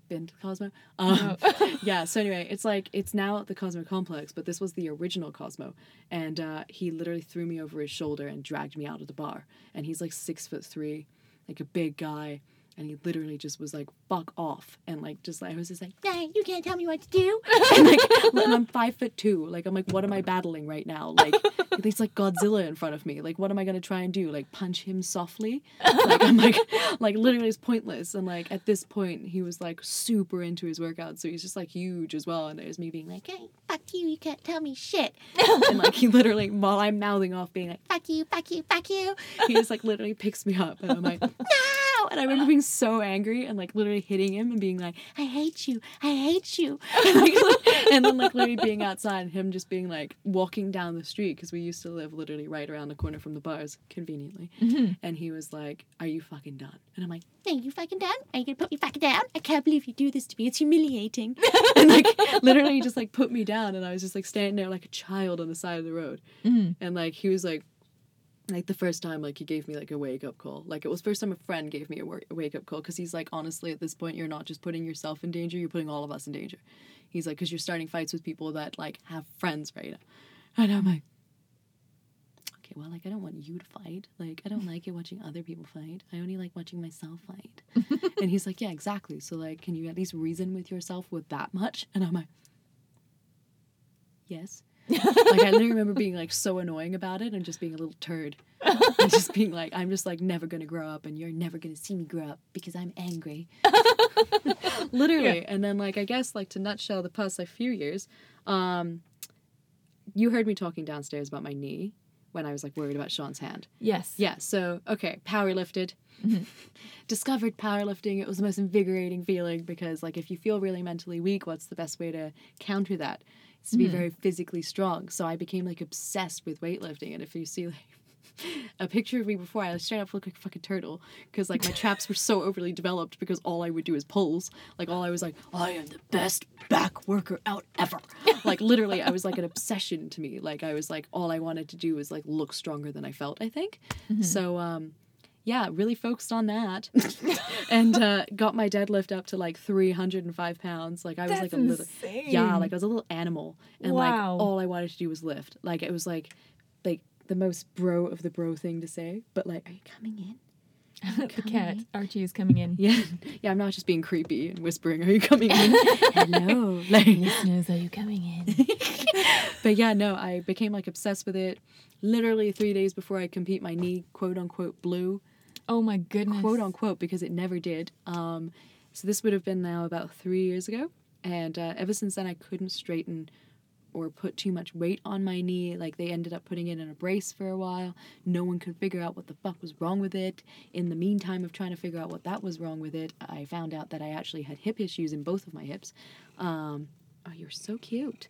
been to Cosmo. Um, yeah. So anyway, it's like it's now the Cosmo Complex, but this was the original Cosmo, and uh, he literally threw me over his shoulder and dragged me out of the bar. And he's like six foot three, like a big guy. And he literally just was like, "Fuck off!" And like, just like I was just like, "Nah, you can't tell me what to do." and like, I'm five foot two. Like, I'm like, what am I battling right now? Like, there's like Godzilla in front of me. Like, what am I gonna try and do? Like, punch him softly? Like, I'm like, like literally, it's pointless. And like at this point, he was like super into his workout, so he's just like huge as well. And there's me being like, "Hey, fuck you! You can't tell me shit." and like he literally, while I'm mouthing off, being like, "Fuck you! Fuck you! Fuck you!" He just like literally picks me up, and I'm like, "No!" And I remember being so angry and like literally hitting him and being like, "I hate you! I hate you!" And, like, and then like literally being outside and him just being like walking down the street because we used to live literally right around the corner from the bars, conveniently. Mm-hmm. And he was like, "Are you fucking done?" And I'm like, "Are you fucking done? Are you gonna put me fucking down? I can't believe you do this to me. It's humiliating." and like literally he just like put me down and I was just like standing there like a child on the side of the road. Mm-hmm. And like he was like like the first time like he gave me like a wake up call. Like it was first time a friend gave me a, a wake up call because he's like honestly at this point you're not just putting yourself in danger you're putting all of us in danger. He's like because you're starting fights with people that like have friends right? Now and i'm like okay well like i don't want you to fight. Like i don't like it watching other people fight. I only like watching myself fight. And he's like yeah exactly. So like can you at least reason with yourself with that much? And i'm like yes like I literally remember being like so annoying about it and just being a little turd. and just being like, I'm just like never gonna grow up and you're never gonna see me grow up because I'm angry. literally. And then like I guess like to nutshell the past like few years, um you heard me talking downstairs about my knee when I was like worried about Sean's hand. Yes. Yeah, so okay, power lifted. Discovered powerlifting. It was the most invigorating feeling because like if you feel really mentally weak, what's the best way to counter that? To be very physically strong. So I became like obsessed with weightlifting. And if you see like a picture of me before, I straight up look like a fucking turtle because like my traps were so overly developed because all I would do is pulls. Like all I was like, I am the best back worker out ever. like literally, I was like an obsession to me. Like I was like all I wanted to do was like look stronger than I felt. I think. So um, yeah, really focused on that, and uh, got my deadlift up to like three hundred and five pounds. Like I was like That's a little, insane. yeah, like I was a little animal, and like all I wanted to do was lift. Like it was like, like the most bro of the bro thing to say, but like, are you coming in? the cat Archie is coming in. Yeah, yeah. I'm not just being creepy and whispering. Are you coming in? Hello. Like, Listeners, are you coming in? but yeah, no, I became like obsessed with it. Literally three days before I compete, my knee quote unquote blew. Oh my goodness. quote unquote because it never did. Um, so this would have been now about three years ago, and uh, ever since then I couldn't straighten or put too much weight on my knee. Like they ended up putting it in a brace for a while. No one could figure out what the fuck was wrong with it. In the meantime of trying to figure out what that was wrong with it, I found out that I actually had hip issues in both of my hips. Um, oh, you're so cute.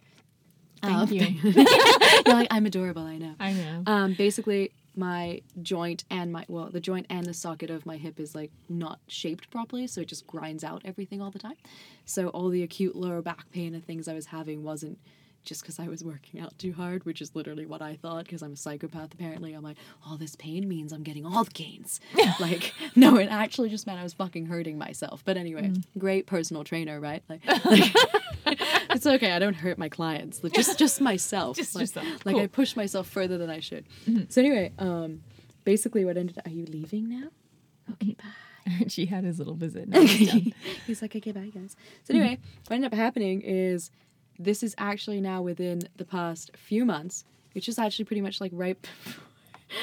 Thank Um, you. you're like I'm adorable. I know. I know. Um, basically, my joint and my well, the joint and the socket of my hip is like not shaped properly, so it just grinds out everything all the time. So all the acute lower back pain and things I was having wasn't just because I was working out too hard, which is literally what I thought. Because I'm a psychopath, apparently. I'm like, all this pain means I'm getting all the gains. like, no, it actually just meant I was fucking hurting myself. But anyway, mm. great personal trainer, right? Like, like it's okay. I don't hurt my clients. Just just myself. Just like, yourself. Like Cool. I push myself further than I should. So anyway, um, basically what ended. Are you leaving now? Okay, bye. Archie had his little visit. He's. He's like, okay, bye guys. So anyway, what ended up happening is this is actually now within the past few months, which is actually pretty much like right.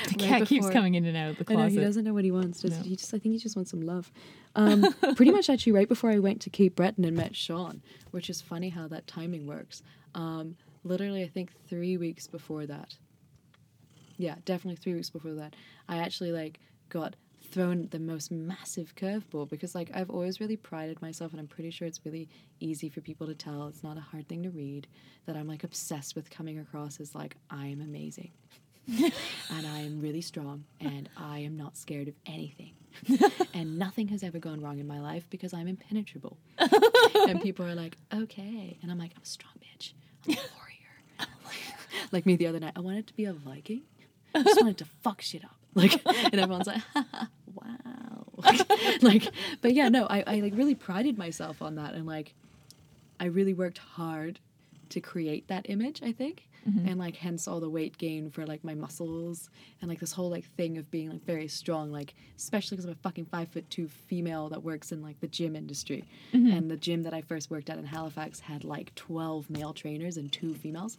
The right cat keeps coming in and out of the closet. I know he doesn't know what he wants. Just, No. He just, I think he just wants some love. Um, pretty much actually right before I went to Cape Breton and met Sean, which is funny how that timing works. Um, literally, I think three weeks before that. Yeah, definitely three weeks before that. I actually like got thrown the most massive curveball because like I've always really prided myself, and I'm pretty sure it's really easy for people to tell. It's not a hard thing to read that I'm like obsessed with coming across as like I am amazing and I am really strong and I am not scared of anything. and nothing has ever gone wrong in my life because I'm impenetrable. and people are like, okay. And I'm like, I'm a strong bitch. I'm a warrior. like me the other night, I wanted to be a Viking. I just wanted to fuck shit up. Like, and everyone's like, wow. like, but yeah, no, I, I like really prided myself on that. And like, I really worked hard to create that image, I think. Mm-hmm. And like hence all the weight gain for like my muscles and like this whole like thing of being like very strong, like especially because I'm a fucking five foot two female that works in like the gym industry. Mm-hmm. And the gym that I first worked at in Halifax had like twelve male trainers and two females.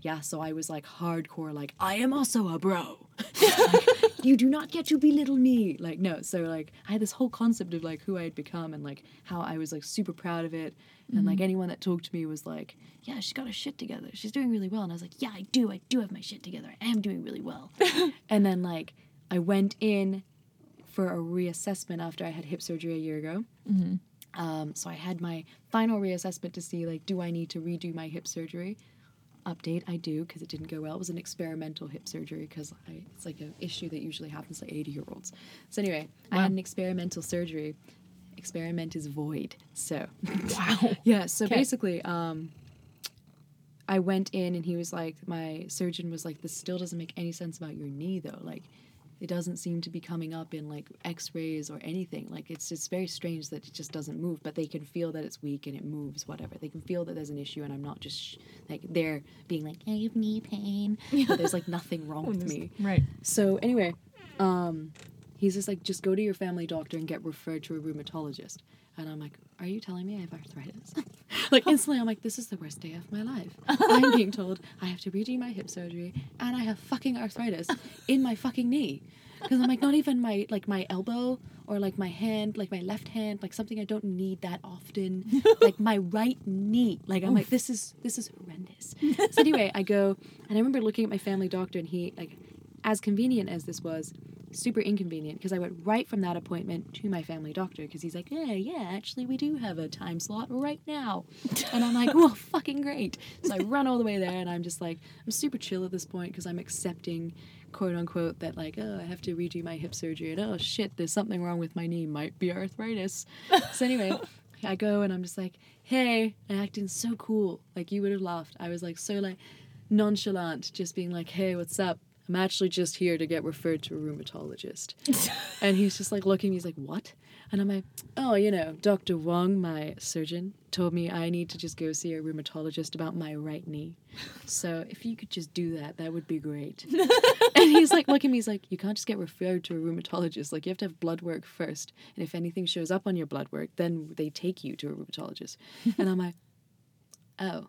Yeah, so I was like hardcore, like I am also a bro. Like, you do not get to belittle me. Like no, so like I had this whole concept of like who I had become and like how I was like super proud of it. And like anyone that talked to me was like, yeah, she's got her shit together. She's doing really well. And I was like, yeah, I do. I do have my shit together. I am doing really well. and then like I went in for a reassessment after I had hip surgery a year ago. Um, so I had my final reassessment to see like, do I need to redo my hip surgery? Update, I do because it didn't go well. It was an experimental hip surgery because it's like an issue that usually happens to 80 year olds. So anyway, I had an experimental surgery. Experiment is void. So Wow. yeah, so Okay. basically, um, I went in and he was like, my surgeon was like, this still doesn't make any sense about your knee though. Like, it doesn't seem to be coming up in like x-rays or anything like it's it's very strange that it just doesn't move but they can feel that it's weak and it moves whatever they can feel that there's an issue and i'm not just sh- like they're being like i have knee pain but there's like nothing wrong with me Right. so anyway, um, he's just like, just go to your family doctor and get referred to a rheumatologist. And I'm like, are you telling me I have arthritis? like instantly, I'm like, this is the worst day of my life. I'm being told I have to redo my hip surgery and I have fucking arthritis in my fucking knee. Because I'm like, not even my like my elbow or like my hand, like my left hand, like something I don't need that often. like my right knee. Like I'm like, this is this is horrendous. so anyway, I go and I remember looking at my family doctor and he like as convenient as this was, super inconvenient because I went right from that appointment to my family doctor because he's like, yeah, yeah, actually, we do have a time slot right now. and I'm like, well, fucking great. So I run all the way there and I'm just like, I'm super chill at this point because I'm accepting, quote unquote, that like, oh, I have to redo my hip surgery and oh shit, there's something wrong with my knee, might be arthritis. so anyway, I go and I'm just like, hey, and acting so cool. Like you would have laughed. I was like so like nonchalant, just being like, hey, what's up? I'm actually just here to get referred to a rheumatologist. and he's just like looking, he's like, what? And I'm like, oh, you know, Dr. Wong, my surgeon, told me I need to just go see a rheumatologist about my right knee. So if you could just do that, that would be great. and he's like, look at me, he's like, you can't just get referred to a rheumatologist. Like, you have to have blood work first. And if anything shows up on your blood work, then they take you to a rheumatologist. And I'm like, oh.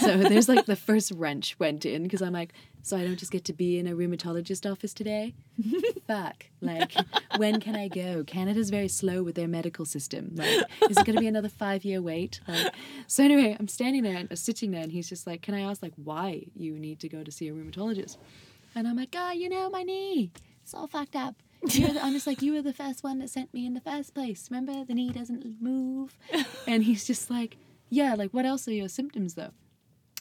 So there's like the first wrench went in because I'm like, so I don't just get to be in a rheumatologist office today? Fuck. Like, when can I go? Canada's very slow with their medical system. Like, is it going to be another five year wait? Like, so anyway, I'm standing there and uh, sitting there, and he's just like, can I ask like why you need to go to see a rheumatologist? And I'm like, ah, you know, my knee, it's all fucked up. The, I'm just like, you were the first one that sent me in the first place. Remember, the knee doesn't move. And he's just like, yeah, like, what else are your symptoms though?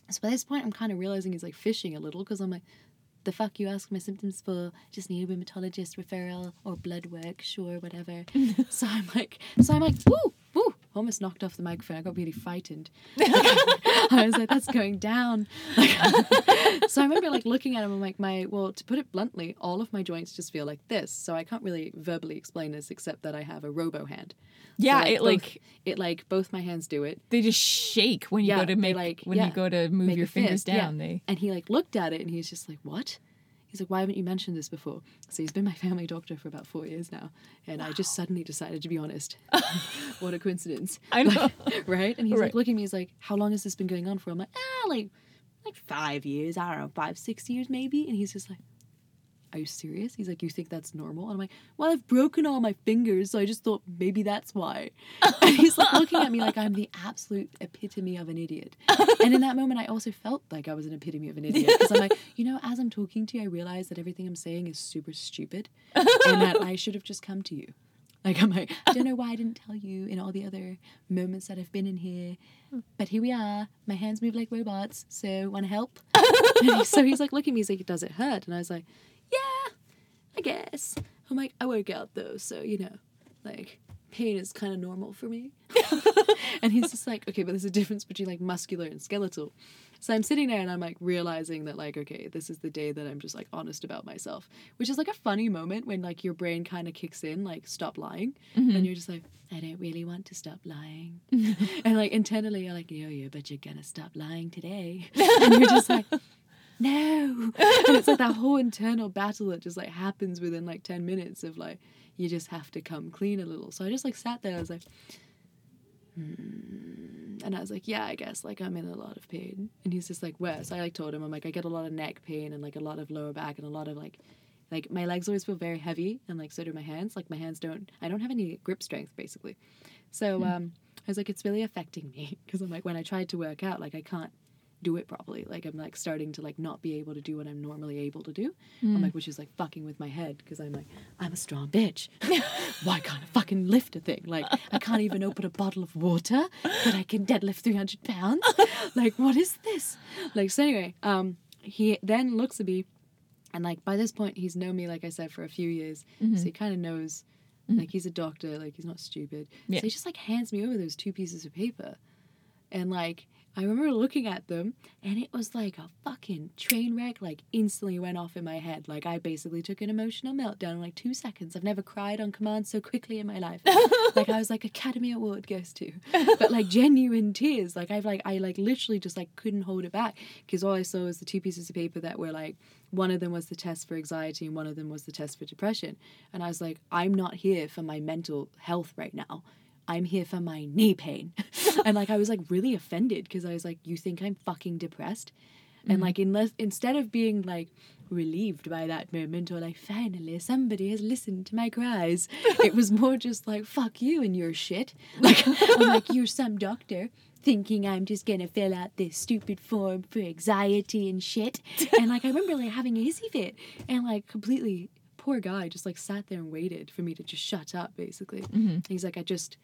So by this point, I'm kind of realizing he's like fishing a little because I'm like, the fuck you ask my symptoms for? Just need a rheumatologist referral or blood work, sure, whatever. so I'm like, so I'm like, woo, woo. Almost knocked off the microphone. I got really frightened. I was like, that's going down. Like, so I remember like looking at him. I'm like, my well, to put it bluntly, all of my joints just feel like this. So I can't really verbally explain this except that I have a robo hand. So, Yeah, it both- like it like both my hands do it. they just shake when you Yeah, go to make like- when yeah, you go to move your fingers fist, yeah. down. They And he like looked at it and he's just like, "What?" He's like, why haven't you mentioned this before? So he's been my family doctor for about four years now, and I just suddenly decided to be honest. what a coincidence! I know. right? And he's Right. like looking at me. He's like, how long has this been going on for? I'm like, ah, like, like five years. I don't know, five, six years maybe. And he's just like, are you serious? He's like, you think that's normal? And I'm like, well, I've broken all my fingers, so I just thought maybe that's why. and he's like looking at me like I'm the absolute epitome of an idiot. And in that moment, I also felt like I was an epitome of an idiot because I'm like, you know, as I'm talking to you, I realize that everything I'm saying is super stupid, and that I should have just come to you. Like I'm like, I don't know why I didn't tell you in all the other moments that I've been in here, but here we are. My hands move like robots, so want to help? So he's like looking at me. He's like, does it hurt? And I was like, I guess. I'm like, I work out though, so you know, like pain is kind of normal for me. and he's just like, okay, but there's a difference between like muscular and skeletal. So I'm sitting there and I'm like realizing that like, okay, this is the day that I'm just like honest about myself, which is like a funny moment when like your brain kind of kicks in, like stop lying, mm-hmm. and you're just like, I don't really want to stop lying, and like internally you're like, yo, yo, but you're gonna stop lying today, and you're just like. No, and it's like that whole internal battle that just like happens within like ten minutes of like you just have to come clean a little. So I just like sat there. And I was like, hmm. and I was like, yeah, I guess like I'm in a lot of pain. And he's just like, where? So I like told him I'm like I get a lot of neck pain and like a lot of lower back and a lot of like. Like my legs always feel very heavy, and like so do my hands. Like my hands don't, I don't have any grip strength basically. So um, I was like, it's really affecting me because I'm like, when I tried to work out, like I can't do it properly. Like I'm like starting to like not be able to do what I'm normally able to do. I'm hmm. like, which is like fucking with my head because I'm like, I'm a strong bitch. Why can't I fucking lift a thing? Like I can't even open a bottle of water, but I can deadlift 300 pounds. Like what is this? Like so anyway, um, he then looks at me, and like by this point he's known me like I said for a few years, so he mm-hmm. kind of knows. Mm-hmm. Like he's a doctor, like he's not stupid. Yeah. So he just like hands me over those two pieces of paper. And like I remember looking at them and it was like a fucking train wreck, like instantly went off in my head. Like I basically took an emotional meltdown in like two seconds. I've never cried on command so quickly in my life. like I was like Academy Award goes to. But like genuine tears. Like I've like I like literally just like couldn't hold it back. Because all I saw was the two pieces of paper that were like one of them was the test for anxiety and one of them was the test for depression. And I was like, I'm not here for my mental health right now. I'm here for my knee pain. and like I was like really offended because I was like, you think I'm fucking depressed? And mm-hmm. like unless instead of being like relieved by that moment or like finally somebody has listened to my cries, it was more just like fuck you and your shit. Like I'm like you're some doctor thinking I'm just gonna fill out this stupid form for anxiety and shit. And like I remember like having a hissy fit and like completely poor guy just like sat there and waited for me to just shut up basically. Mm-hmm. He's like I just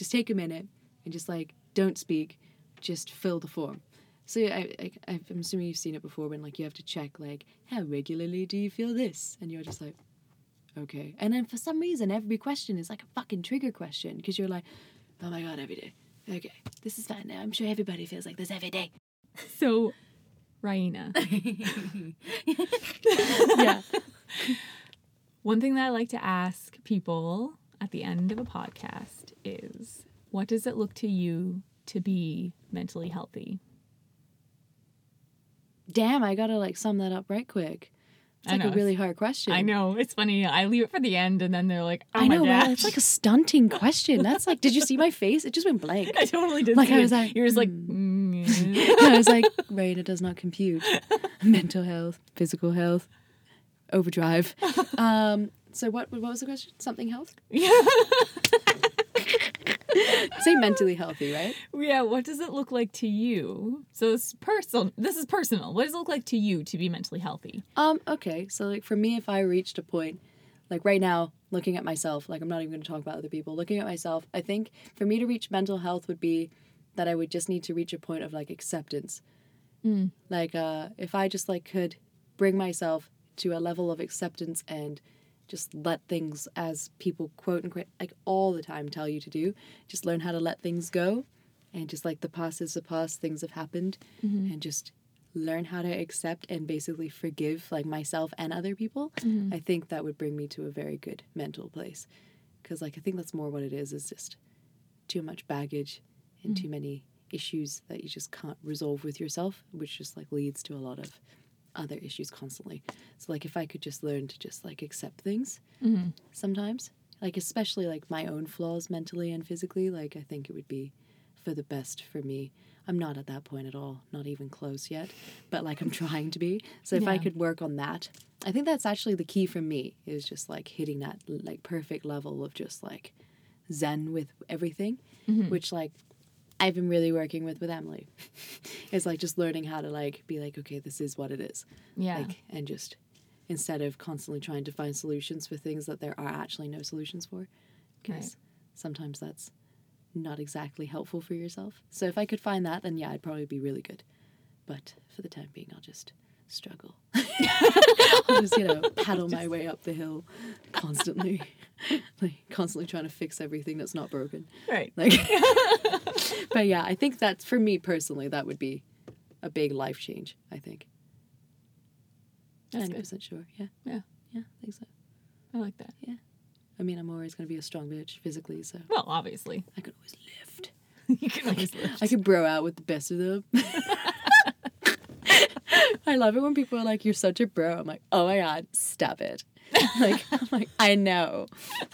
just take a minute and just like don't speak, just fill the form. So I, I, I'm assuming you've seen it before when like you have to check like how regularly do you feel this, and you're just like, okay. And then for some reason every question is like a fucking trigger question because you're like, oh my god, every day. Okay, this is fine now. I'm sure everybody feels like this every day. So, Raina, yeah. one thing that I like to ask people at the end of a podcast what does it look to you to be mentally healthy? Damn, I gotta like sum that up right quick. It's I like a really hard question. I know, it's funny. I leave it for the end and then they're like, oh I my know, right? It's like a stunting question. That's like, did you see my face? It just went blank. I totally did. Like, I was like, You're just like, hmm. mm. I was like, right, it does not compute. Mental health, physical health, overdrive. Um, so what what was the question? Something health? Say mentally healthy, right? yeah. What does it look like to you? So it's personal. This is personal. What does it look like to you to be mentally healthy? Um, okay. So like for me if I reached a point like right now looking at myself, like I'm not even going to talk about other people, looking at myself, I think for me to reach mental health would be that I would just need to reach a point of like acceptance. Mm. Like uh if I just like could bring myself to a level of acceptance and just let things as people quote unquote like all the time tell you to do. Just learn how to let things go and just like the past is the past things have happened mm-hmm. and just learn how to accept and basically forgive like myself and other people. Mm-hmm. I think that would bring me to a very good mental place because like i think that's more what it is is just too much baggage and mm. too many issues that you just can't resolve with yourself which just like leads to a lot of other issues constantly. So like if I could just learn to just like accept things Mm-hmm. sometimes, like especially like my own flaws mentally and physically, like I think it would be for the best for me. I'm not at that point at all, not even close yet, but like I'm trying to be. So if I could work on that, I think that's actually the key for me is just like hitting that like perfect level of just like zen with everything, Mm-hmm. which like I've been really working with with Emily. it's like just learning how to like be like okay, this is what it is. Yeah. Like and just instead of constantly trying to find solutions for things that there are actually no solutions for because Right. sometimes that's not exactly helpful for yourself. So if I could find that, then yeah, I'd probably be really good. But for the time being, I'll just struggle. I'll just, you know, paddle my way up the hill constantly, like constantly trying to fix everything that's not broken. right. Like, but yeah, I think that's for me personally, that would be a big life change. I think. Ninety percent sure. Yeah. Yeah. Yeah, I think so. I like that. Yeah. I mean, I'm always going to be a strong bitch physically, so Well, obviously. I could always lift. you can always lift. I could bro out with the best of them. I love it when people are like, "You're such a bro." I'm like, "Oh my god, stop it!" Like, I'm like, I know.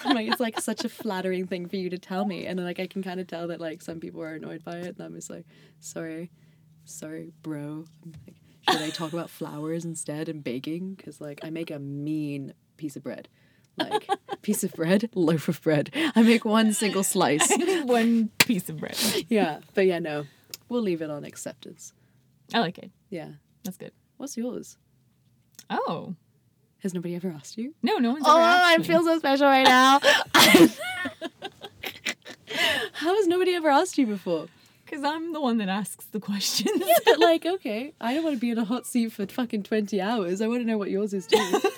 I'm like, it's like such a flattering thing for you to tell me, and then like I can kind of tell that like some people are annoyed by it, and I'm just like, "Sorry, sorry, bro." I'm like, should I talk about flowers instead and baking? Because like I make a mean piece of bread, like piece of bread, loaf of bread. I make one single slice. One piece of bread. Yeah, but yeah, no, we'll leave it on acceptance. I like it. Yeah. That's good. What's yours? Oh. Has nobody ever asked you? No, no one's Oh, ever asked Oh, I feel so special right now. How has nobody ever asked you before? Because I'm the one that asks the questions. But like, okay, I don't want to be in a hot seat for fucking twenty hours. I want to know what yours is too.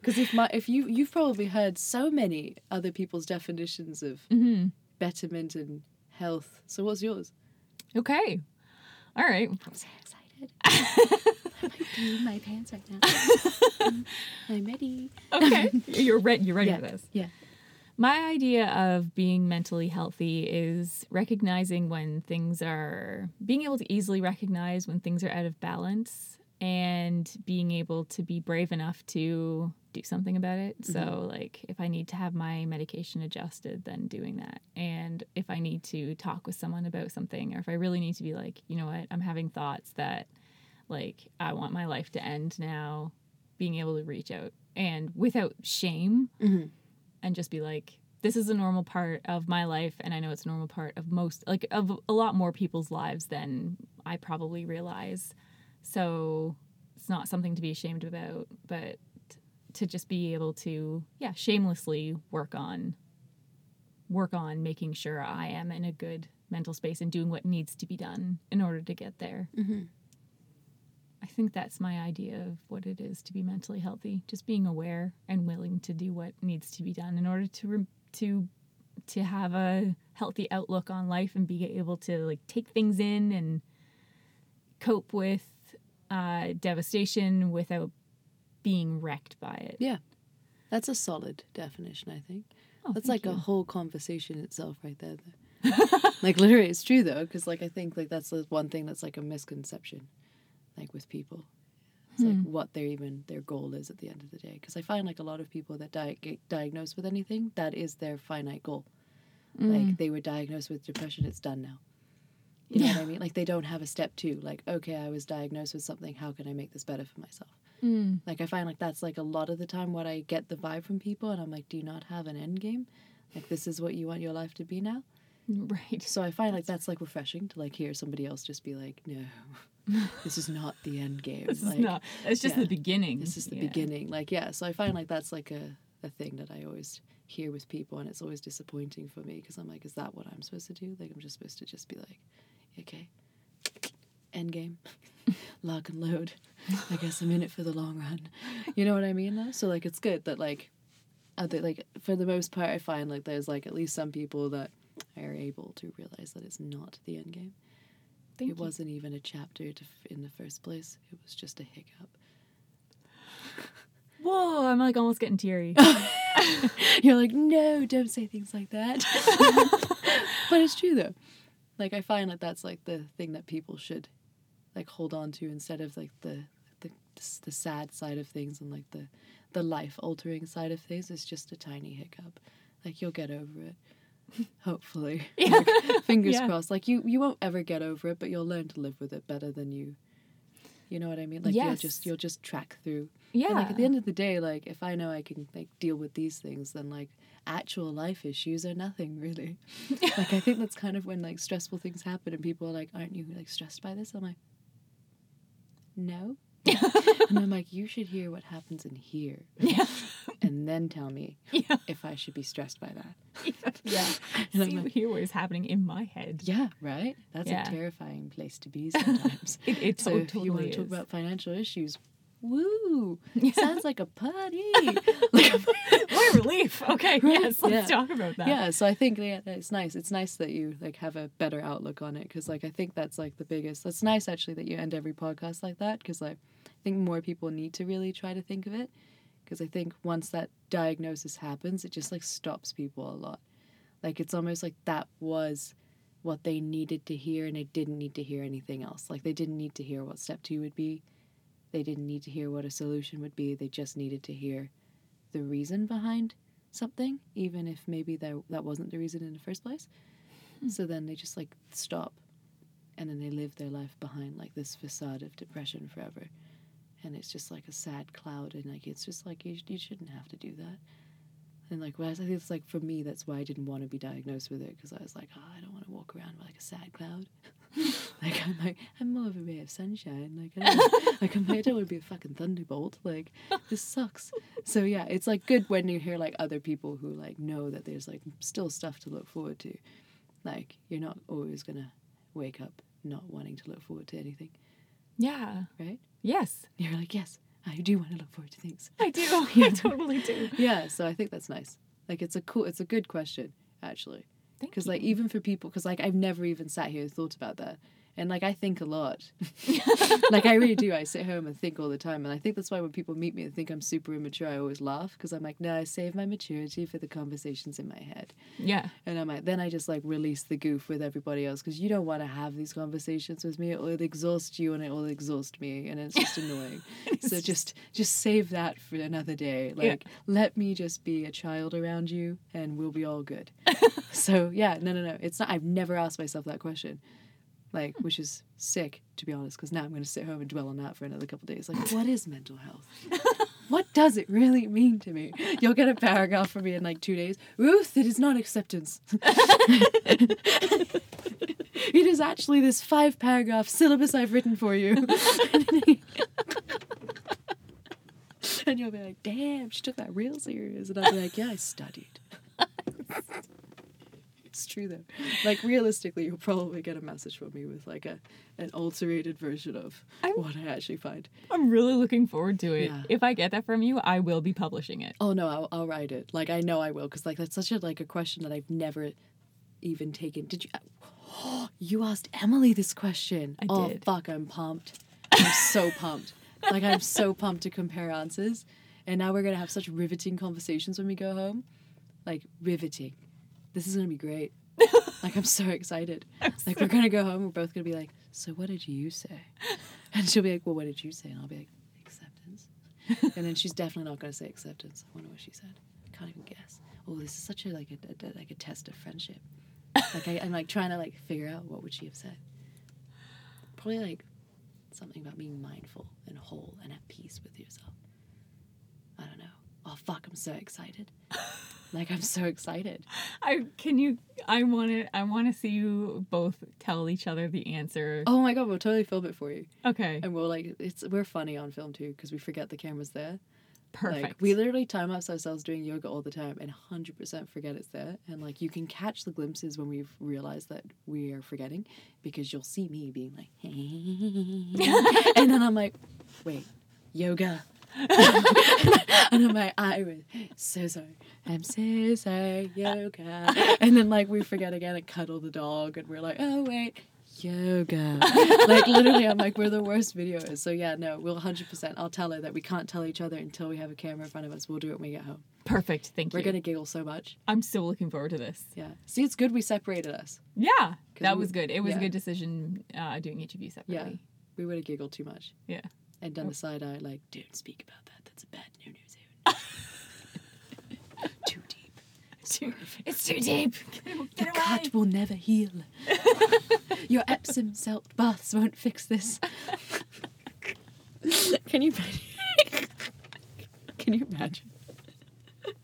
Because if my if you you've probably heard so many other people's definitions of hmm betterment and health. So what's yours? Okay. All right. I'm so excited. I might pee in my pants right now. I'm ready. Okay. You're ready. You're ready Yeah. for this. Yeah. My idea of being mentally healthy is recognizing when things are being able to easily recognize when things are out of balance and being able to be brave enough to do something about it. So, mm-hmm. like, if I need to have my medication adjusted, then doing that. And if I need to talk with someone about something, or if I really need to be like, you know what, I'm having thoughts that, like, I want my life to end now, being able to reach out and without shame Mhm. and just be like this is a normal part of my life and i know it's a normal part of most like of a lot more people's lives than i probably realize so it's not something to be ashamed about but to just be able to yeah shamelessly work on work on making sure i am in a good mental space and doing what needs to be done in order to get there Mm-hmm. I think that's my idea of what it is to be mentally healthy. Just being aware and willing to do what needs to be done in order to re- to to have a healthy outlook on life and be able to like take things in and cope with uh, devastation without being wrecked by it. Yeah. That's a solid definition, I think. Oh, That's like a whole conversation itself right there. like literally it's true though because like I think like that's the one thing that's like a misconception like with people. It's like Hmm. what their even their goal is at the end of the day because I find like a lot of people that di- get diagnosed with anything that is their finite goal. Mm. Like they were diagnosed with depression, it's done now. You know what I mean? Like they don't have a step two. Like okay, I was diagnosed with something. How can I make this better for myself? Mm. Like I find like that's like a lot of the time what I get the vibe from people, and I'm like, do you not have an end game? Like this is what you want your life to be now. Right. So I find like that's like refreshing to like hear somebody else just be like, no, this is not the end game. This like, is not. It's just yeah, the beginning. This is the Yeah. beginning. Like yeah. So I find like that's like a a thing that I always hear with people, and it's always disappointing for me because I'm like, is that what I'm supposed to do? Like I'm just supposed to just be like, okay, end game, lock and load. I guess I'm in it for the long run. You know what I mean? Though? So like it's good that like, like for the most part, I find like there's like at least some people that are able to realize that it's not the end game. Thank it you. wasn't even a chapter to, in the first place. It was just a hiccup. Whoa! I'm like almost getting teary. You're like, no, don't say things like that. but it's true though. Like I find that that's like the thing that people should like hold on to instead of like the the the sad side of things and like the the life altering side of things is just a tiny hiccup. Like you'll get over it. Hopefully. Yeah. Like, fingers Yeah. crossed. Like you you won't ever get over it, but you'll learn to live with it better than you you know what I mean? Like you'll just you'll just track through. Yeah. And like at the end of the day, like if I know I can like deal with these things, then like actual life issues are nothing really. like I think that's kind of when like stressful things happen and people are like, "Aren't you like stressed by this?" I'm like, "No." and I'm like, "You should hear what happens in here, yeah. And then tell me Yeah. if I should be stressed by that." Yeah. And I'm See like, here what is happening in my head. "Yeah, right. That's Yeah. a terrifying place to be sometimes." It, it so to- if you want totally to talk about financial issues, woo! Sounds like a party. what a relief. Okay. Right, Yes. Let's yeah. talk about that. yeah so i think yeah, it's nice it's nice that you like have a better outlook on it because like i think that's like the biggest that's nice actually that you end every podcast like that because like i think more people need to really try to think of it because i think once that diagnosis happens it just like stops people a lot. Like it's almost like that was what they needed to hear and they didn't need to hear anything else. Like they didn't need to hear what step two would be. They didn't need to hear what a solution would be. They just needed to hear the reason behind something, even if maybe that that wasn't the reason in the first place. Hmm. So then they just like stop, and then they live their life behind like this facade of depression forever, and it's just like a sad cloud, and like it's just like you, you shouldn't have to do that. And like, whereas I think it's like for me, that's why I didn't want to be diagnosed with it because I was like, oh, I don't want to walk around with like a sad cloud. like I'm like I'm more of a ray of sunshine. Like I don't, like I'm, I don't want to be a fucking thunderbolt. Like this sucks. So yeah, it's like good when you hear like other people who like know that there's like still stuff to look forward to. Like you're not always gonna wake up not wanting to look forward to anything, Yeah. right? Yes. You're like, yes, I do want to look forward to things. I do. I totally do. Yeah, so I think that's nice. Like it's a cool, it's a good question actually. Thank Because like even for people, because like I've never even sat here and thought about that, and like I think a lot. like I really do. I sit home and think all the time, and I think that's why when people meet me and think I'm super immature, I always laugh because I'm like, no, I save my maturity for the conversations in my head, yeah. and I'm like, then I just like release the goof with everybody else because you don't want to have these conversations with me. It will exhaust you and it will exhaust me, and it's just annoying. so just just save that for another day. Yeah. Like let me just be a child around you, and we'll be all good. so yeah, no, no, no. It's not. I've never asked myself that question. Like, which is sick to be honest, because now I'm going to sit home and dwell on that for another couple days. Like, what is mental health? what does it really mean to me? You'll get a paragraph from me in like two days. Ruth, it is not acceptance. it is actually this five paragraph syllabus I've written for you. and you'll be like, damn, she took that real serious. And I'll be like, yeah, I studied. It's true though. Like realistically, you'll probably get a message from me with like a an alterated version of I'm- what I actually find. I'm really looking forward to it. Yeah. If I get that from you, I will be publishing it. Oh no, I'll, I'll write it. Like I know I will, because like that's such a like a question that I've never even taken. Did you? You asked Emily this question. I oh did. fuck, I'm pumped. I'm so pumped. Like I'm so pumped to compare answers, and now we're gonna have such riveting conversations when we go home. Like riveting. This is gonna be great. like I'm so excited. Like we're gonna go home. We're both gonna be like, so what did you say? And she'll be like, well, what did you say? And I'll be like, acceptance. and then she's definitely not gonna say acceptance. I wonder what she said. I can't even guess. Oh, this is such a like a, a- like a test of friendship. Like I, I'm like trying to like figure out what would she have said. Probably like something about being mindful and whole and at peace with yourself. I don't know. Oh fuck! I'm so excited. like I'm so excited. I can you I want to I want to see you both tell each other the answer. Oh my god, we'll totally film it for you, Okay. and we'll like it's we're funny on film too because we forget the camera's there. Perfect. Like we literally time lapse ourselves doing yoga all the time and 100% forget it's there. And like you can catch the glimpses when we've realized that we are forgetting because you'll see me being like, and then I'm like, wait, yoga. and I'm like, I was so sorry. I'm so sorry, yoga. And then like we forget again and cuddle the dog and we're like, oh wait, yoga. like literally I'm like, we're the worst videos. So yeah, no, we'll 100%. I'll tell her that we can't tell each other until we have a camera in front of us. We'll do it when we get home. Perfect. Thank you. We're gonna giggle so much. I'm so looking forward to this. Yeah. See, it's good we separated us. Yeah. That we- was good. It was yeah. a good decision uh, doing each of you Yeah. separately. We would have giggled too much. Yeah. And done the oh. side eye like, don't speak about that. That's a bad no no zone. Too deep. Too- it's too deep. The cut will never heal. Your Epsom salt baths won't fix this. Can you imagine? Can you imagine?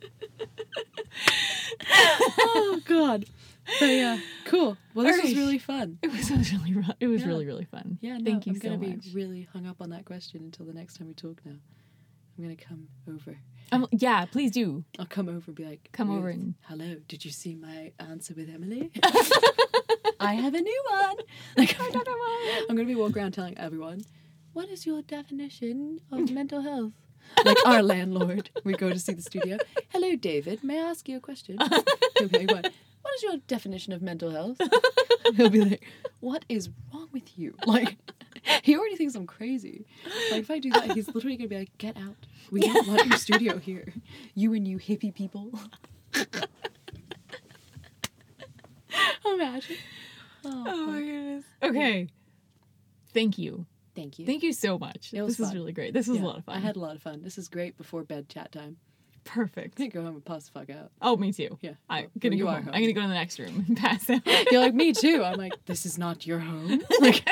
oh God. But yeah, cool. Well, this was really fun. It was really, it was Yeah. really, really fun. Yeah, no, Thank you I'm so gonna much. be really hung up on that question until the next time we talk. Now, I'm gonna come over. Um, yeah, please do. I'll come over and be like, Come over "Ruth, and- hello. Did you see my answer with Emily? I have a new one. Like, I'm gonna be walking around telling everyone, what is your definition of mental health? Like our landlord, we go to see the studio. Hello, David. May I ask you a question? He'll be like, what? What is your definition of mental health? He'll be like, what is wrong with you? Like, he already thinks I'm crazy. Like, if I do that, he's literally gonna be like, get out. We don't want your studio here. You and you hippie people. Imagine. Oh, Oh my goodness. Okay. Thank you. Thank you. Thank you so much. This was fun. really great. This was Yeah, a lot of fun. I had a lot of fun. This is great before bed chat time. Perfect. I'm gonna go home and pass the fuck out. Oh, me too. Yeah. I'm gonna go home. home. I'm gonna go to the next room and pass out. You're like me too. I'm like, this is not your home. Like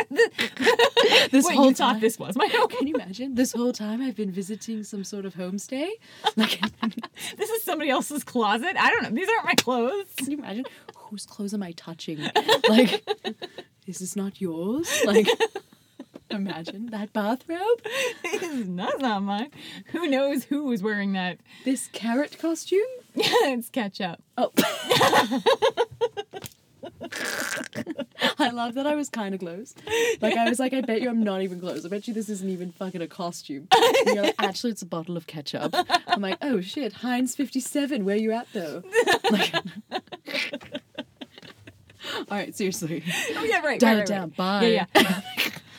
this Wait, whole you time. thought this was my home? Can you imagine? This whole time I've been visiting some sort of homestay. Like, this is somebody else's closet. I don't know. These aren't my clothes. Can you imagine whose clothes am I touching? Like, this is this not yours? Like, imagine that bathrobe, That's not that mine. Who knows who was wearing that? this carrot costume. Yeah, it's ketchup. Oh. I love that I was kind of close. Like I was like, I bet you I'm not even close. I bet you this isn't even fucking a costume. And you're like, actually, it's a bottle of ketchup. I'm like, oh shit, Heinz 57. Where you at though? Like, all right, seriously, Oh yeah, right. dial right, it right, down. right. Bye. Yeah, yeah.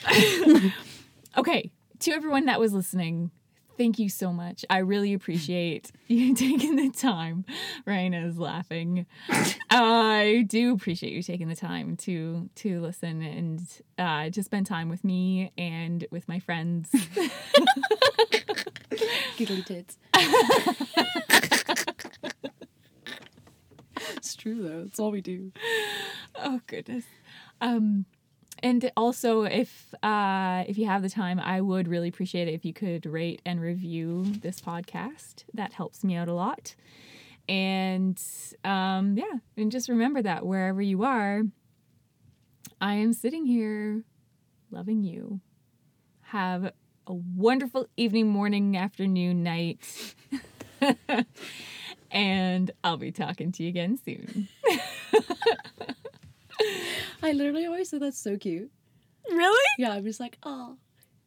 okay, to everyone that was listening, thank you so much. I really appreciate you taking the time. Ryan is laughing. I do appreciate you taking the time to to listen and uh, to spend time with me and with my friends. Giggly tits. it's true though. It's all we do. oh goodness. Um and also if uh if you have the time, I would really appreciate it if you could rate and review this podcast. That helps me out a lot. And um yeah, and just remember that wherever you are, I am sitting here loving you. Have a wonderful evening, morning, afternoon, night. and I'll be talking to you again soon. I literally always say that's so cute. Really? Yeah, I'm just like, oh,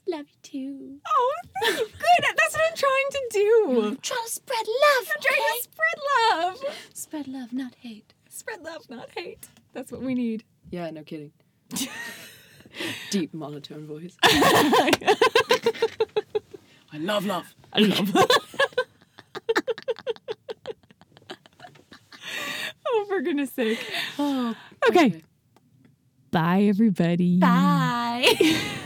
love you too. Oh, good. That's what I'm trying to do. Trying to spread love. I'm trying to spread love. Spread love, not hate. Spread love, not hate. That's what we need. Yeah, no kidding. Deep monotone voice. I love love I love. love. oh, for goodness sake. Oh, Okay. Bye, everybody. bye.